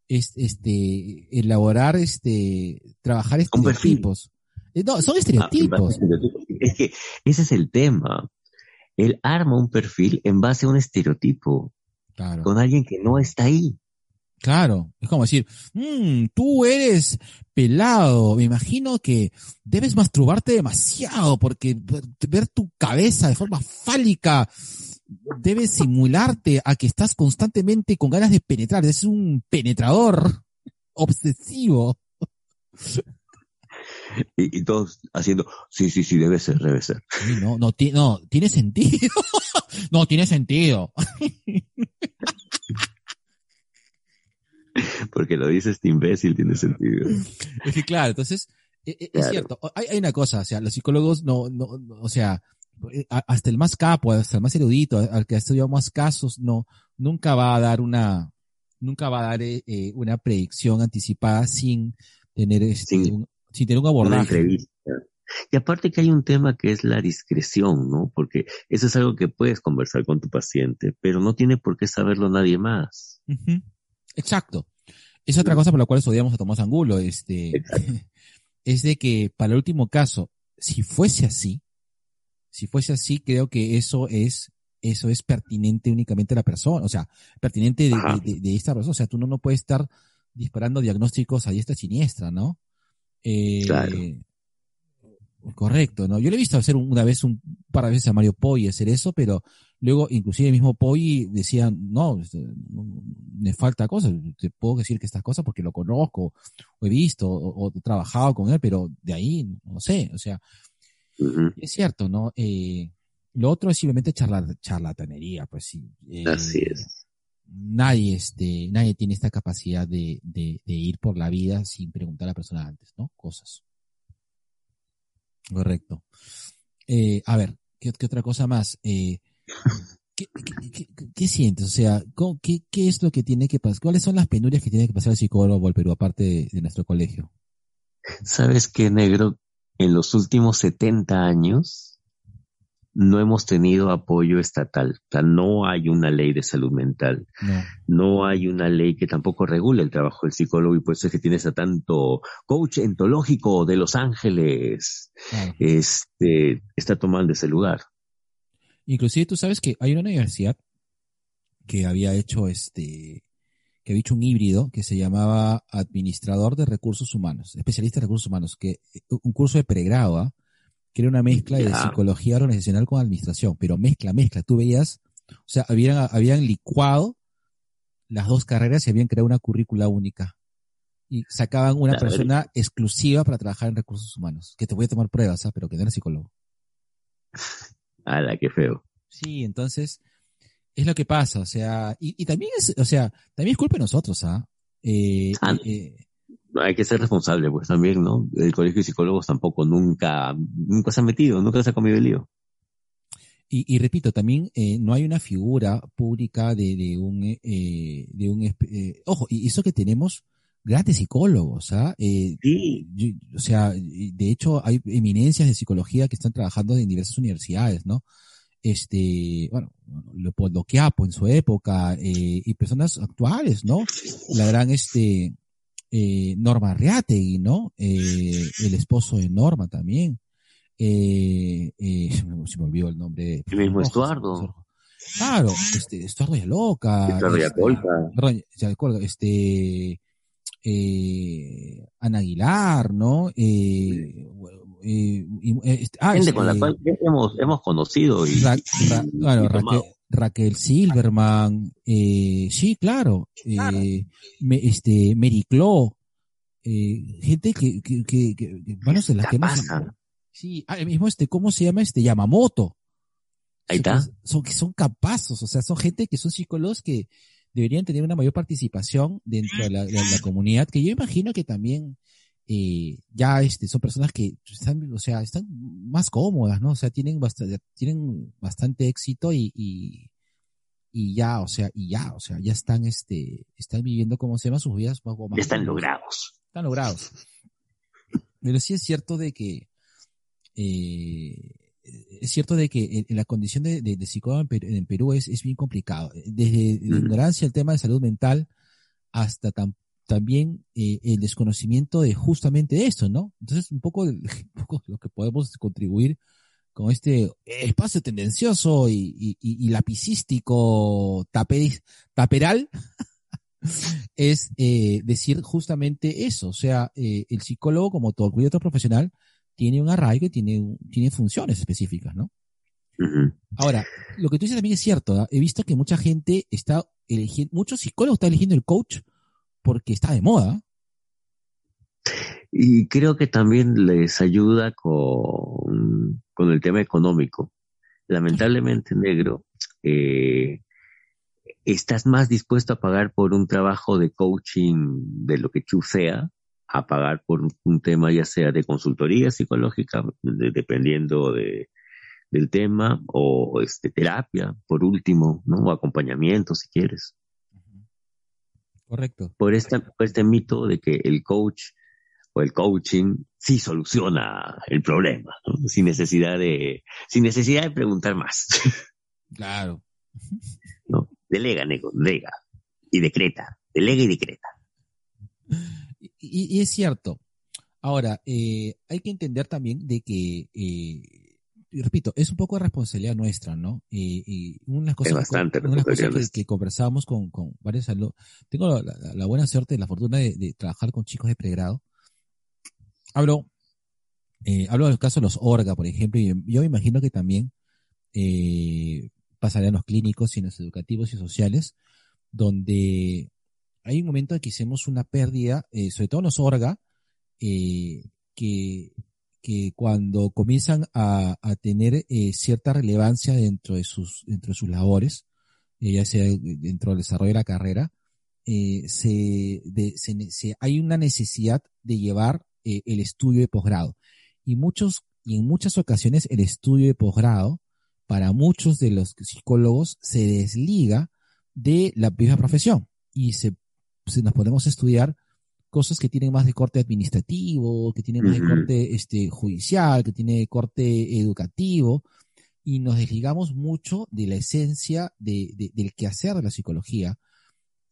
es este, elaborar, este, trabajar estereotipos. Eh, No, son Ah, estereotipos. Es que ese es el tema. Él arma un perfil en base a un estereotipo. Claro. con alguien que no está ahí. Claro, es como decir, "Mm, tú eres pelado, me imagino que debes masturbarte demasiado porque ver tu cabeza de forma fálica debe simularte a que estás constantemente con ganas de penetrar, es un penetrador obsesivo. Y, y todos haciendo, sí, sí, sí, debe ser, debe ser. Sí, no, no, ti- no, tiene sentido. no, tiene sentido. Porque lo dice este imbécil, tiene sentido. Es que claro, entonces, e- e- es Claro. cierto, hay, hay una cosa, o sea, los psicólogos no, no, no, o sea, hasta el más capo, hasta el más erudito, al que ha estudiado más casos, no, nunca va a dar una, nunca va a dar eh, eh, una predicción anticipada sin tener este, Sin- un, sin tener un Una abordaje. entrevista. Y aparte que hay un tema que es la discreción, ¿no? Porque eso es algo que puedes conversar con tu paciente, pero no tiene por qué saberlo nadie más. Ujú. Exacto. Es otra cosa por la cual odiamos a Tomás Angulo, este, es de que para el último caso, si fuese así, si fuese así, creo que eso es, eso es pertinente únicamente a la persona, o sea, pertinente de, de- de- de esta persona, o sea, tú no, no puedes estar disparando diagnósticos a diestra y siniestra, ¿no? Eh, Claro. Correcto, ¿no? Yo le he visto hacer un- una vez un par de veces a Mario Poi hacer eso, pero luego inclusive el mismo Poi decía, no, no, me falta cosas, te puedo decir que estas cosas porque lo conozco, o he visto, o, o he trabajado con él, pero de ahí, no sé, o sea, Es cierto, ¿no? Eh, lo otro es simplemente charla- charlatanería, pues sí. Eh, Así es. Nadie, este, nadie tiene esta capacidad de, de, de ir por la vida sin preguntar a la persona antes, ¿no? Cosas. Correcto. Eh, a ver, ¿qué, qué otra cosa más? Eh, ¿qué, qué, qué- qué sientes? O sea, ¿cómo- qué, ¿qué es lo que tiene que pasar? ¿Cuáles son las penurias que tiene que pasar el psicólogo al Perú, aparte de, de nuestro colegio? ¿Sabes qué, negro? En los últimos 70 años no hemos tenido apoyo estatal. O sea, no hay una ley de salud mental. No. No hay una ley que tampoco regule el trabajo del psicólogo y por eso es que tienes a tanto coach entológico de Los Ángeles. Claro. Este, está tomando ese lugar. Inclusive tú sabes que hay una universidad que había hecho este, que había hecho un híbrido que se llamaba Administrador de Recursos Humanos, especialista en recursos humanos, que un curso de pregrado, ¿ah? que era una mezcla de psicología organizacional con administración, pero mezcla, mezcla. Tú veías, o sea, habían, habían licuado las dos carreras y habían creado una currícula única. Y sacaban una persona exclusiva para trabajar en recursos humanos, que te voy a tomar pruebas, ¿ah? pero que no era psicólogo. ¡Hala, qué feo! Sí, entonces es lo que pasa, o sea, y, y también es, o sea, también es culpa de nosotros, ¿ah? Eh, Ah. eh, Hay que ser responsable, pues también, ¿no? El colegio de psicólogos tampoco nunca, nunca se ha metido, nunca se ha comido el lío. y, y repito, también eh, no hay una figura pública de, de un, eh, de un, eh, ojo, y eso que tenemos grandes psicólogos, ¿ah? Eh, Sí. yo- o sea, de hecho hay eminencias de psicología que están trabajando en diversas universidades, ¿no? Este, bueno, Leopoldo Quiapo en su época, eh, y personas actuales, ¿no? La gran, este, eh, Norma Arriategui, ¿no? Eh, el esposo de Norma también. Eh, eh, se me olvidó el nombre. El mismo Estuardo. Claro, este, Estuardo ya loca. Estuardo este, este, eh, Ana Aguilar, ¿no? Eh, eh, y- eh, este- ah, Gente con la cual ya hemos, hemos conocido y, Ra- Ra- y- claro, y Raquel. Raquel Silverman, eh, sí, claro, eh, me- este, Mary Clo, eh, gente que, que, que, que, bueno, se las que Capasa. sí, ah, el mismo este, ¿cómo se llama este? Yamamoto. Ahí está. Son, que son capazos, o sea, son gente que son psicólogos que deberían tener una mayor participación dentro de la, de la comunidad, que yo imagino que también, eh, ya este, son personas que están, o sea, están más cómodas, ¿no? O sea, tienen bastante, tienen bastante éxito y, y, y ya, o sea, y ya, o sea, ya están, este, están viviendo, como se llama, sus vidas más Ya están logrados. Están logrados. Pero sí es cierto de que, eh, es cierto de que en- la condición de, de, de psicólogo en Perú, en Perú es, es bien complicado. Desde la ignorancia el tema de salud mental hasta tam- también eh, el desconocimiento de justamente esto, ¿no? Entonces, un poco, el- un poco lo que podemos contribuir con este espacio tendencioso y, y, lapicístico tape- taperal, es eh, decir justamente eso. O sea, eh, el psicólogo, como todo cualquier otro profesional, tiene un arraigo y tiene, tiene funciones específicas, ¿no? Ahora, lo que tú dices también es cierto. ¿ah? He visto que mucha gente está eligiendo, muchos psicólogos están eligiendo el coach porque está de moda. Y creo que también les ayuda con, con el tema económico. Lamentablemente, negro, eh, estás más dispuesto a pagar por un trabajo de coaching de lo que tú sea, a pagar por un, tema ya sea de consultoría psicológica, de- dependiendo de, del tema, o este, terapia, por último, ¿no? O acompañamiento, si quieres. Correcto. por este, por este mito de que el coach o el coaching sí soluciona el problema, ¿no? sin necesidad de, sin necesidad de preguntar más, Claro. ¿no? Delega, nego, delega y decreta, delega y decreta. Y, y es cierto. Ahora, eh, hay que entender también de que, eh, y repito, es un poco de responsabilidad nuestra, ¿no? Y una de las cosas, Es bastante cosas que, que conversábamos con, con varios alumnos, tengo la, la- la buena suerte, la fortuna de, de trabajar con chicos de pregrado. Hablo, eh, hablo del caso de los orga, por ejemplo, y yo me imagino que también eh, pasaría en los clínicos y en los educativos y sociales, donde hay un momento en que hicimos una pérdida, eh, sobre todo en los orga, eh, que, que cuando comienzan a, a tener eh, cierta relevancia dentro de sus, dentro de sus labores, eh, ya sea dentro del desarrollo de la carrera, eh, se, de- se se- hay una necesidad de llevar eh, el estudio de posgrado. Y muchos, y en muchas ocasiones el estudio de posgrado, para muchos de los psicólogos, se desliga de la misma profesión y se, se nos podemos estudiar cosas que tienen más de corte administrativo, que tienen más de corte este, judicial, que tiene corte educativo, y nos desligamos mucho de la esencia de, de- del quehacer de la psicología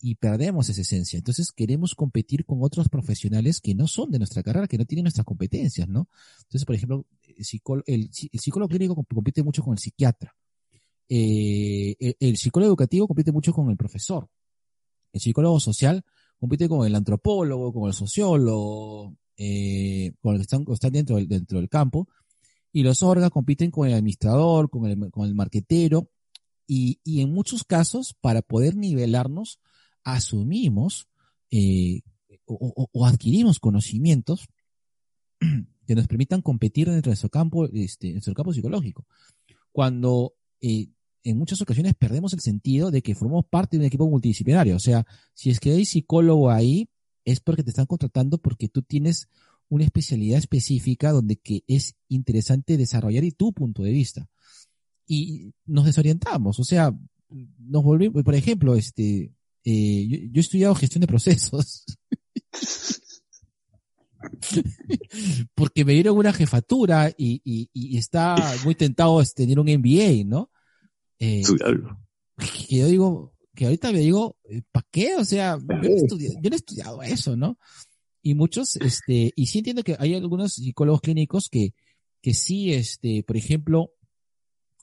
y perdemos esa esencia. Entonces queremos competir con otros profesionales que no son de nuestra carrera, que no tienen nuestras competencias, ¿no? Entonces, por ejemplo, el, psicó- el, el psicólogo clínico comp- compite mucho con el psiquiatra. Eh, el, el psicólogo educativo compite mucho con el profesor. El psicólogo social compite con el antropólogo, con el sociólogo, eh, con los que están, dentro, del, campo. Y los órganos compiten con el administrador, con el, con el marquetero. Y, en muchos casos, para poder nivelarnos, asumimos eh, o adquirimos conocimientos que nos permitan competir dentro de nuestro campo, este, nuestro campo psicológico. Cuando eh, en muchas ocasiones perdemos el sentido de que formamos parte de un equipo multidisciplinario. O sea, si es que hay psicólogo ahí, es porque te están contratando porque tú tienes una especialidad específica donde que es interesante desarrollar y tu punto de vista. Y nos desorientamos, o sea, nos volvimos, por ejemplo, este, eh, yo, yo he estudiado gestión de procesos. porque me dieron una jefatura y, y, y está muy tentado este, tener un MBA, ¿no? Eh, que yo digo, que ahorita me digo, ¿para qué? O sea, yo no, he estudiado, yo no he estudiado eso, ¿no? Y muchos, este, y sí entiendo que hay algunos psicólogos clínicos que, que sí, este, por ejemplo,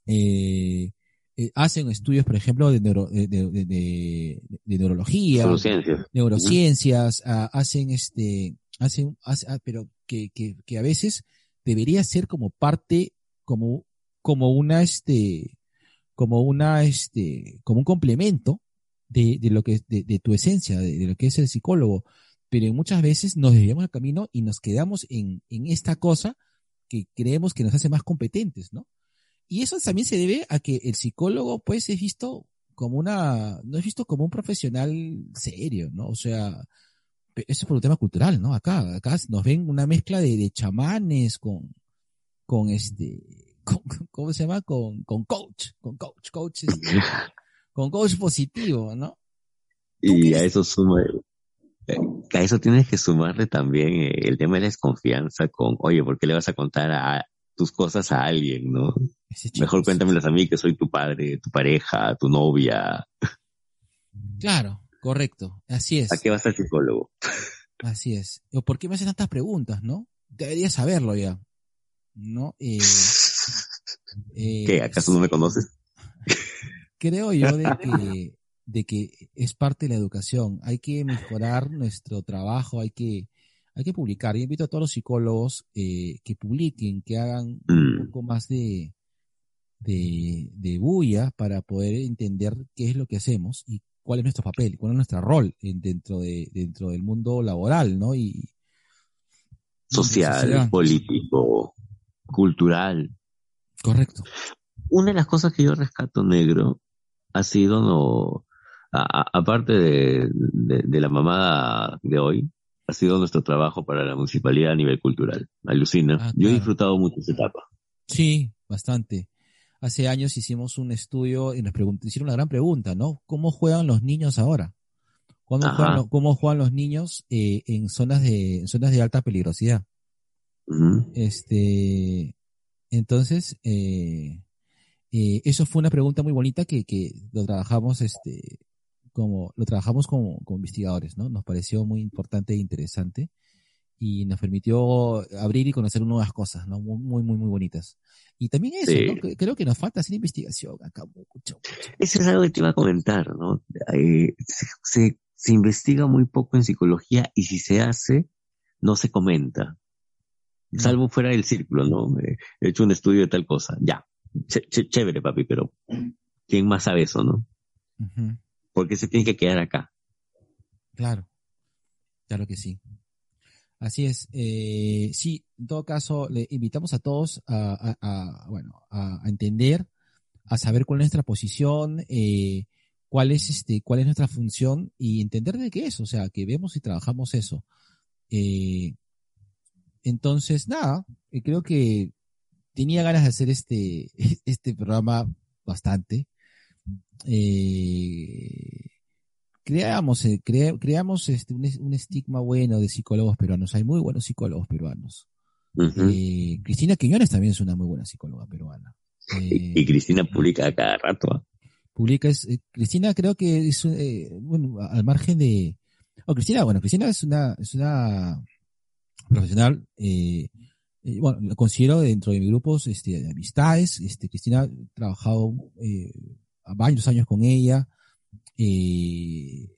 eh, eh, hacen estudios, por ejemplo, de, neuro, de, de, de, de- de neurología, Neurociencias. neurociencias, ah, hacen este, hacen, hace- ah, pero que, que, que a veces debería ser como parte, como, como una, este, como una, este, como un complemento de, de lo que, de, de tu esencia, de, de lo que es el psicólogo. Pero muchas veces nos desviamos del camino y nos quedamos en, en esta cosa que creemos que nos hace más competentes, ¿no? Y eso también se debe a que el psicólogo, pues, es visto como una, no es visto como un profesional serio, ¿no? O sea, eso es por un tema cultural, ¿no? Acá, acá nos ven una mezcla de, de chamanes con, con este, con, ¿cómo se llama? Con, con coach, con coach, coach, este, con coach positivo, ¿no? ¿Tú Y a es? eso suma, eh, a eso tienes que sumarle también eh, el tema de la desconfianza con, oye, ¿por qué le vas a contar a tus cosas a alguien, no? Mejor cuéntamelas a mí que soy tu padre, tu pareja, tu novia. Claro, correcto, así es. ¿A qué vas al psicólogo? Así es. O ¿Por qué me hacen tantas preguntas, no? Debería saberlo ya. ¿No? Eh, Eh, ¿Qué? ¿Acaso no me conoces? Creo yo de que, de que es parte de la educación. Hay que mejorar nuestro trabajo, hay que, hay que publicar. Yo invito a todos los psicólogos eh, que publiquen, que hagan un Mm, poco más de, de, de bulla para poder entender qué es lo que hacemos y cuál es nuestro papel, cuál es nuestro rol en- dentro de, dentro del mundo laboral, ¿no? Y, social, político, cultural. Correcto. Una de las cosas que yo rescato, negro, ha sido, no, aparte de, de- de la mamada de hoy, ha sido nuestro trabajo para la municipalidad a nivel cultural. Alucina. Ah, Yo he disfrutado mucho esa etapa. Sí, bastante. Hace años hicimos un estudio y nos hicieron una gran pregunta, ¿no? ¿Cómo juegan los niños ahora? ¿Cómo, juegan, lo- cómo juegan los niños eh, en zonas de en zonas de alta peligrosidad? Este, entonces, eh, eh, eso fue una pregunta muy bonita que, que lo trabajamos, este, como, lo trabajamos como, como investigadores, ¿no? Nos pareció muy importante e interesante y nos permitió abrir y conocer nuevas cosas, ¿no? Muy, muy, muy, bonitas. Y también eso, Sí. ¿no? Creo que nos falta hacer investigación acá mucho. mucho. Eso es algo que te iba a comentar, ¿no? Eh, se, se- se investiga muy poco en psicología y si se hace, no se comenta. Salvo fuera del círculo, ¿no? Eh, He hecho un estudio de tal cosa. Ya. Ch- ch- chévere, papi, pero ¿quién más sabe eso, no? Porque se tiene que quedar acá. Claro, claro que sí. Así es. Eh, sí, en todo caso, le invitamos a todos a, a- a, bueno, a, a entender, a saber cuál es nuestra posición, eh, cuál es este, cuál es nuestra función y entender de qué es, o sea, que vemos y trabajamos eso. Eh, entonces, nada, eh, creo que tenía ganas de hacer este, este programa bastante. Eh, creamos, eh, crea- creamos este, un, un estigma bueno de psicólogos peruanos. Hay muy buenos psicólogos peruanos. Eh, Cristina Quiñones también es una muy buena psicóloga peruana. Eh, y, y Cristina publica cada rato. ¿ah? publica es, eh, Cristina creo que es eh, bueno al margen de oh, Cristina bueno Cristina es una es una profesional eh, eh, bueno la considero dentro de mis grupos este de amistades este Cristina he trabajado eh, varios años con ella eh,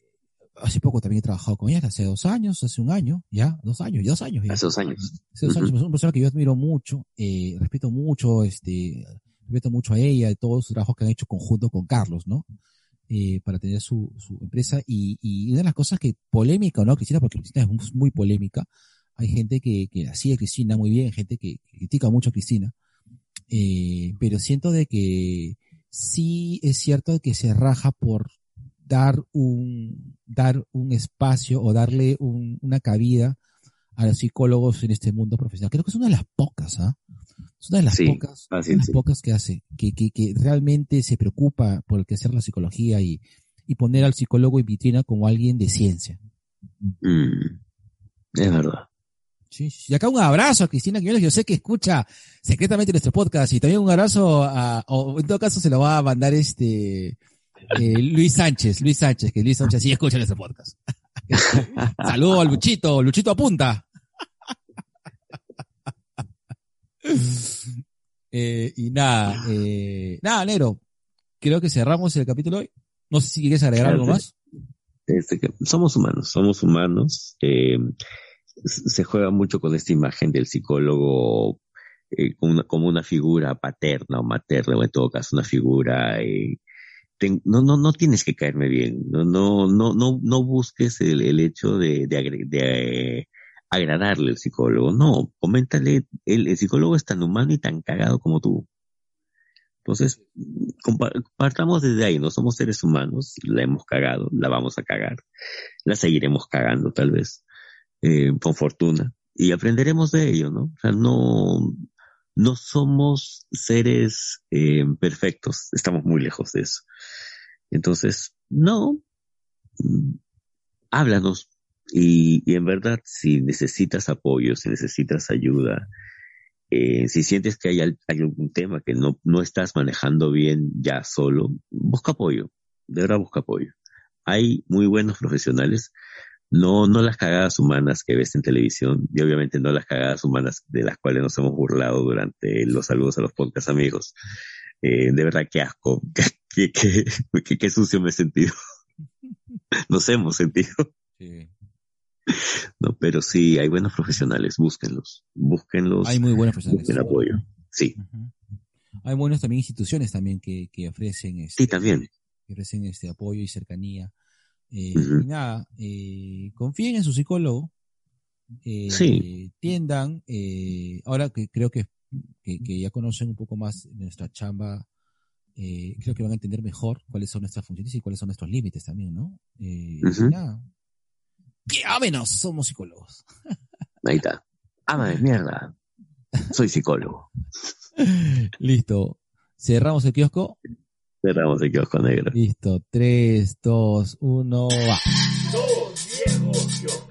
hace poco también he trabajado con ella hace dos años hace un año ya dos años dos años ya. Hace dos años. Hace dos años, es una persona que yo admiro mucho, eh, respeto mucho, este, respeto mucho a ella, de todos los trabajos que han hecho conjunto con Carlos, ¿no? Eh, para tener su, su empresa y, y una de las cosas que polémica, ¿no? Cristina, porque Cristina es muy polémica. Hay gente que, que la sigue a Cristina muy bien, gente que, que critica mucho a Cristina. Eh, pero siento de que sí es cierto que se raja por dar un, dar un espacio o darle un- una cabida a los psicólogos en este mundo profesional. Creo que es una de las pocas, ¿ah? Es una de las Sí, pocas, así de las pocas que hace, que, que, que realmente se preocupa por el que hacer la psicología y, y poner al psicólogo en vitrina como alguien de ciencia. Mm, es verdad. Sí, sí. Y acá un abrazo a Cristina Quiñones, yo sé que escucha secretamente nuestro podcast, y también un abrazo a, o en todo caso se lo va a mandar este eh, Luis Sánchez, Luis Sánchez, que Luis Sánchez sí escucha nuestro podcast. Saludos al Luchito, Luchito apunta. Eh, y nada, eh, nada, negro. Creo que cerramos el capítulo hoy. No sé si quieres agregar algo más. Este, somos humanos, somos humanos. eh, se juega mucho con esta imagen del psicólogo eh, como, una, figura paterna o materna, o en todo caso una figura. eh, no, no, no tienes que caerme bien. No, no, no, no, no busques el, hecho de, agradarle al psicólogo. No, coméntale, el, el psicólogo es tan humano y tan cagado como tú. Entonces, partamos desde ahí, no somos seres humanos, la hemos cagado, la vamos a cagar, la seguiremos cagando tal vez, eh, con fortuna, y aprenderemos de ello, ¿no? O sea, no, no somos seres eh, perfectos, estamos muy lejos de eso. Entonces, no, mm, háblanos, y, en verdad, si necesitas apoyo, si necesitas ayuda, eh, si sientes que hay, hay algún tema que no, no estás manejando bien ya solo, busca apoyo, de verdad busca apoyo. Hay muy buenos profesionales, no, no las cagadas humanas que ves en televisión y obviamente no las cagadas humanas de las cuales nos hemos burlado durante los saludos a los podcast amigos. Eh, de verdad, qué asco, qué, qué, qué, qué sucio me he sentido. Nos hemos sentido. Sí. No, pero sí, hay buenos profesionales, búsquenlos, búsquenlos, Hay muy buenos profesionales. busquen apoyo. Sí. Hay buenas también instituciones también que, que ofrecen este, sí, también. que ofrecen este apoyo y cercanía. Eh. Y nada, eh, confíen en su psicólogo. eh, Sí. Tiendan, eh, ahora que creo que, que, que ya conocen un poco más nuestra chamba, eh, creo que van a entender mejor cuáles son nuestras funciones y cuáles son nuestros límites también, ¿no? Eh, y Ujú. nada. ¡Llámenos! Somos psicólogos. Ahí está. Ama de mierda. Soy psicólogo. Listo. Cerramos el kiosco. Cerramos el kiosco negro. Listo. 3, 2, 1, va. Dos viejos.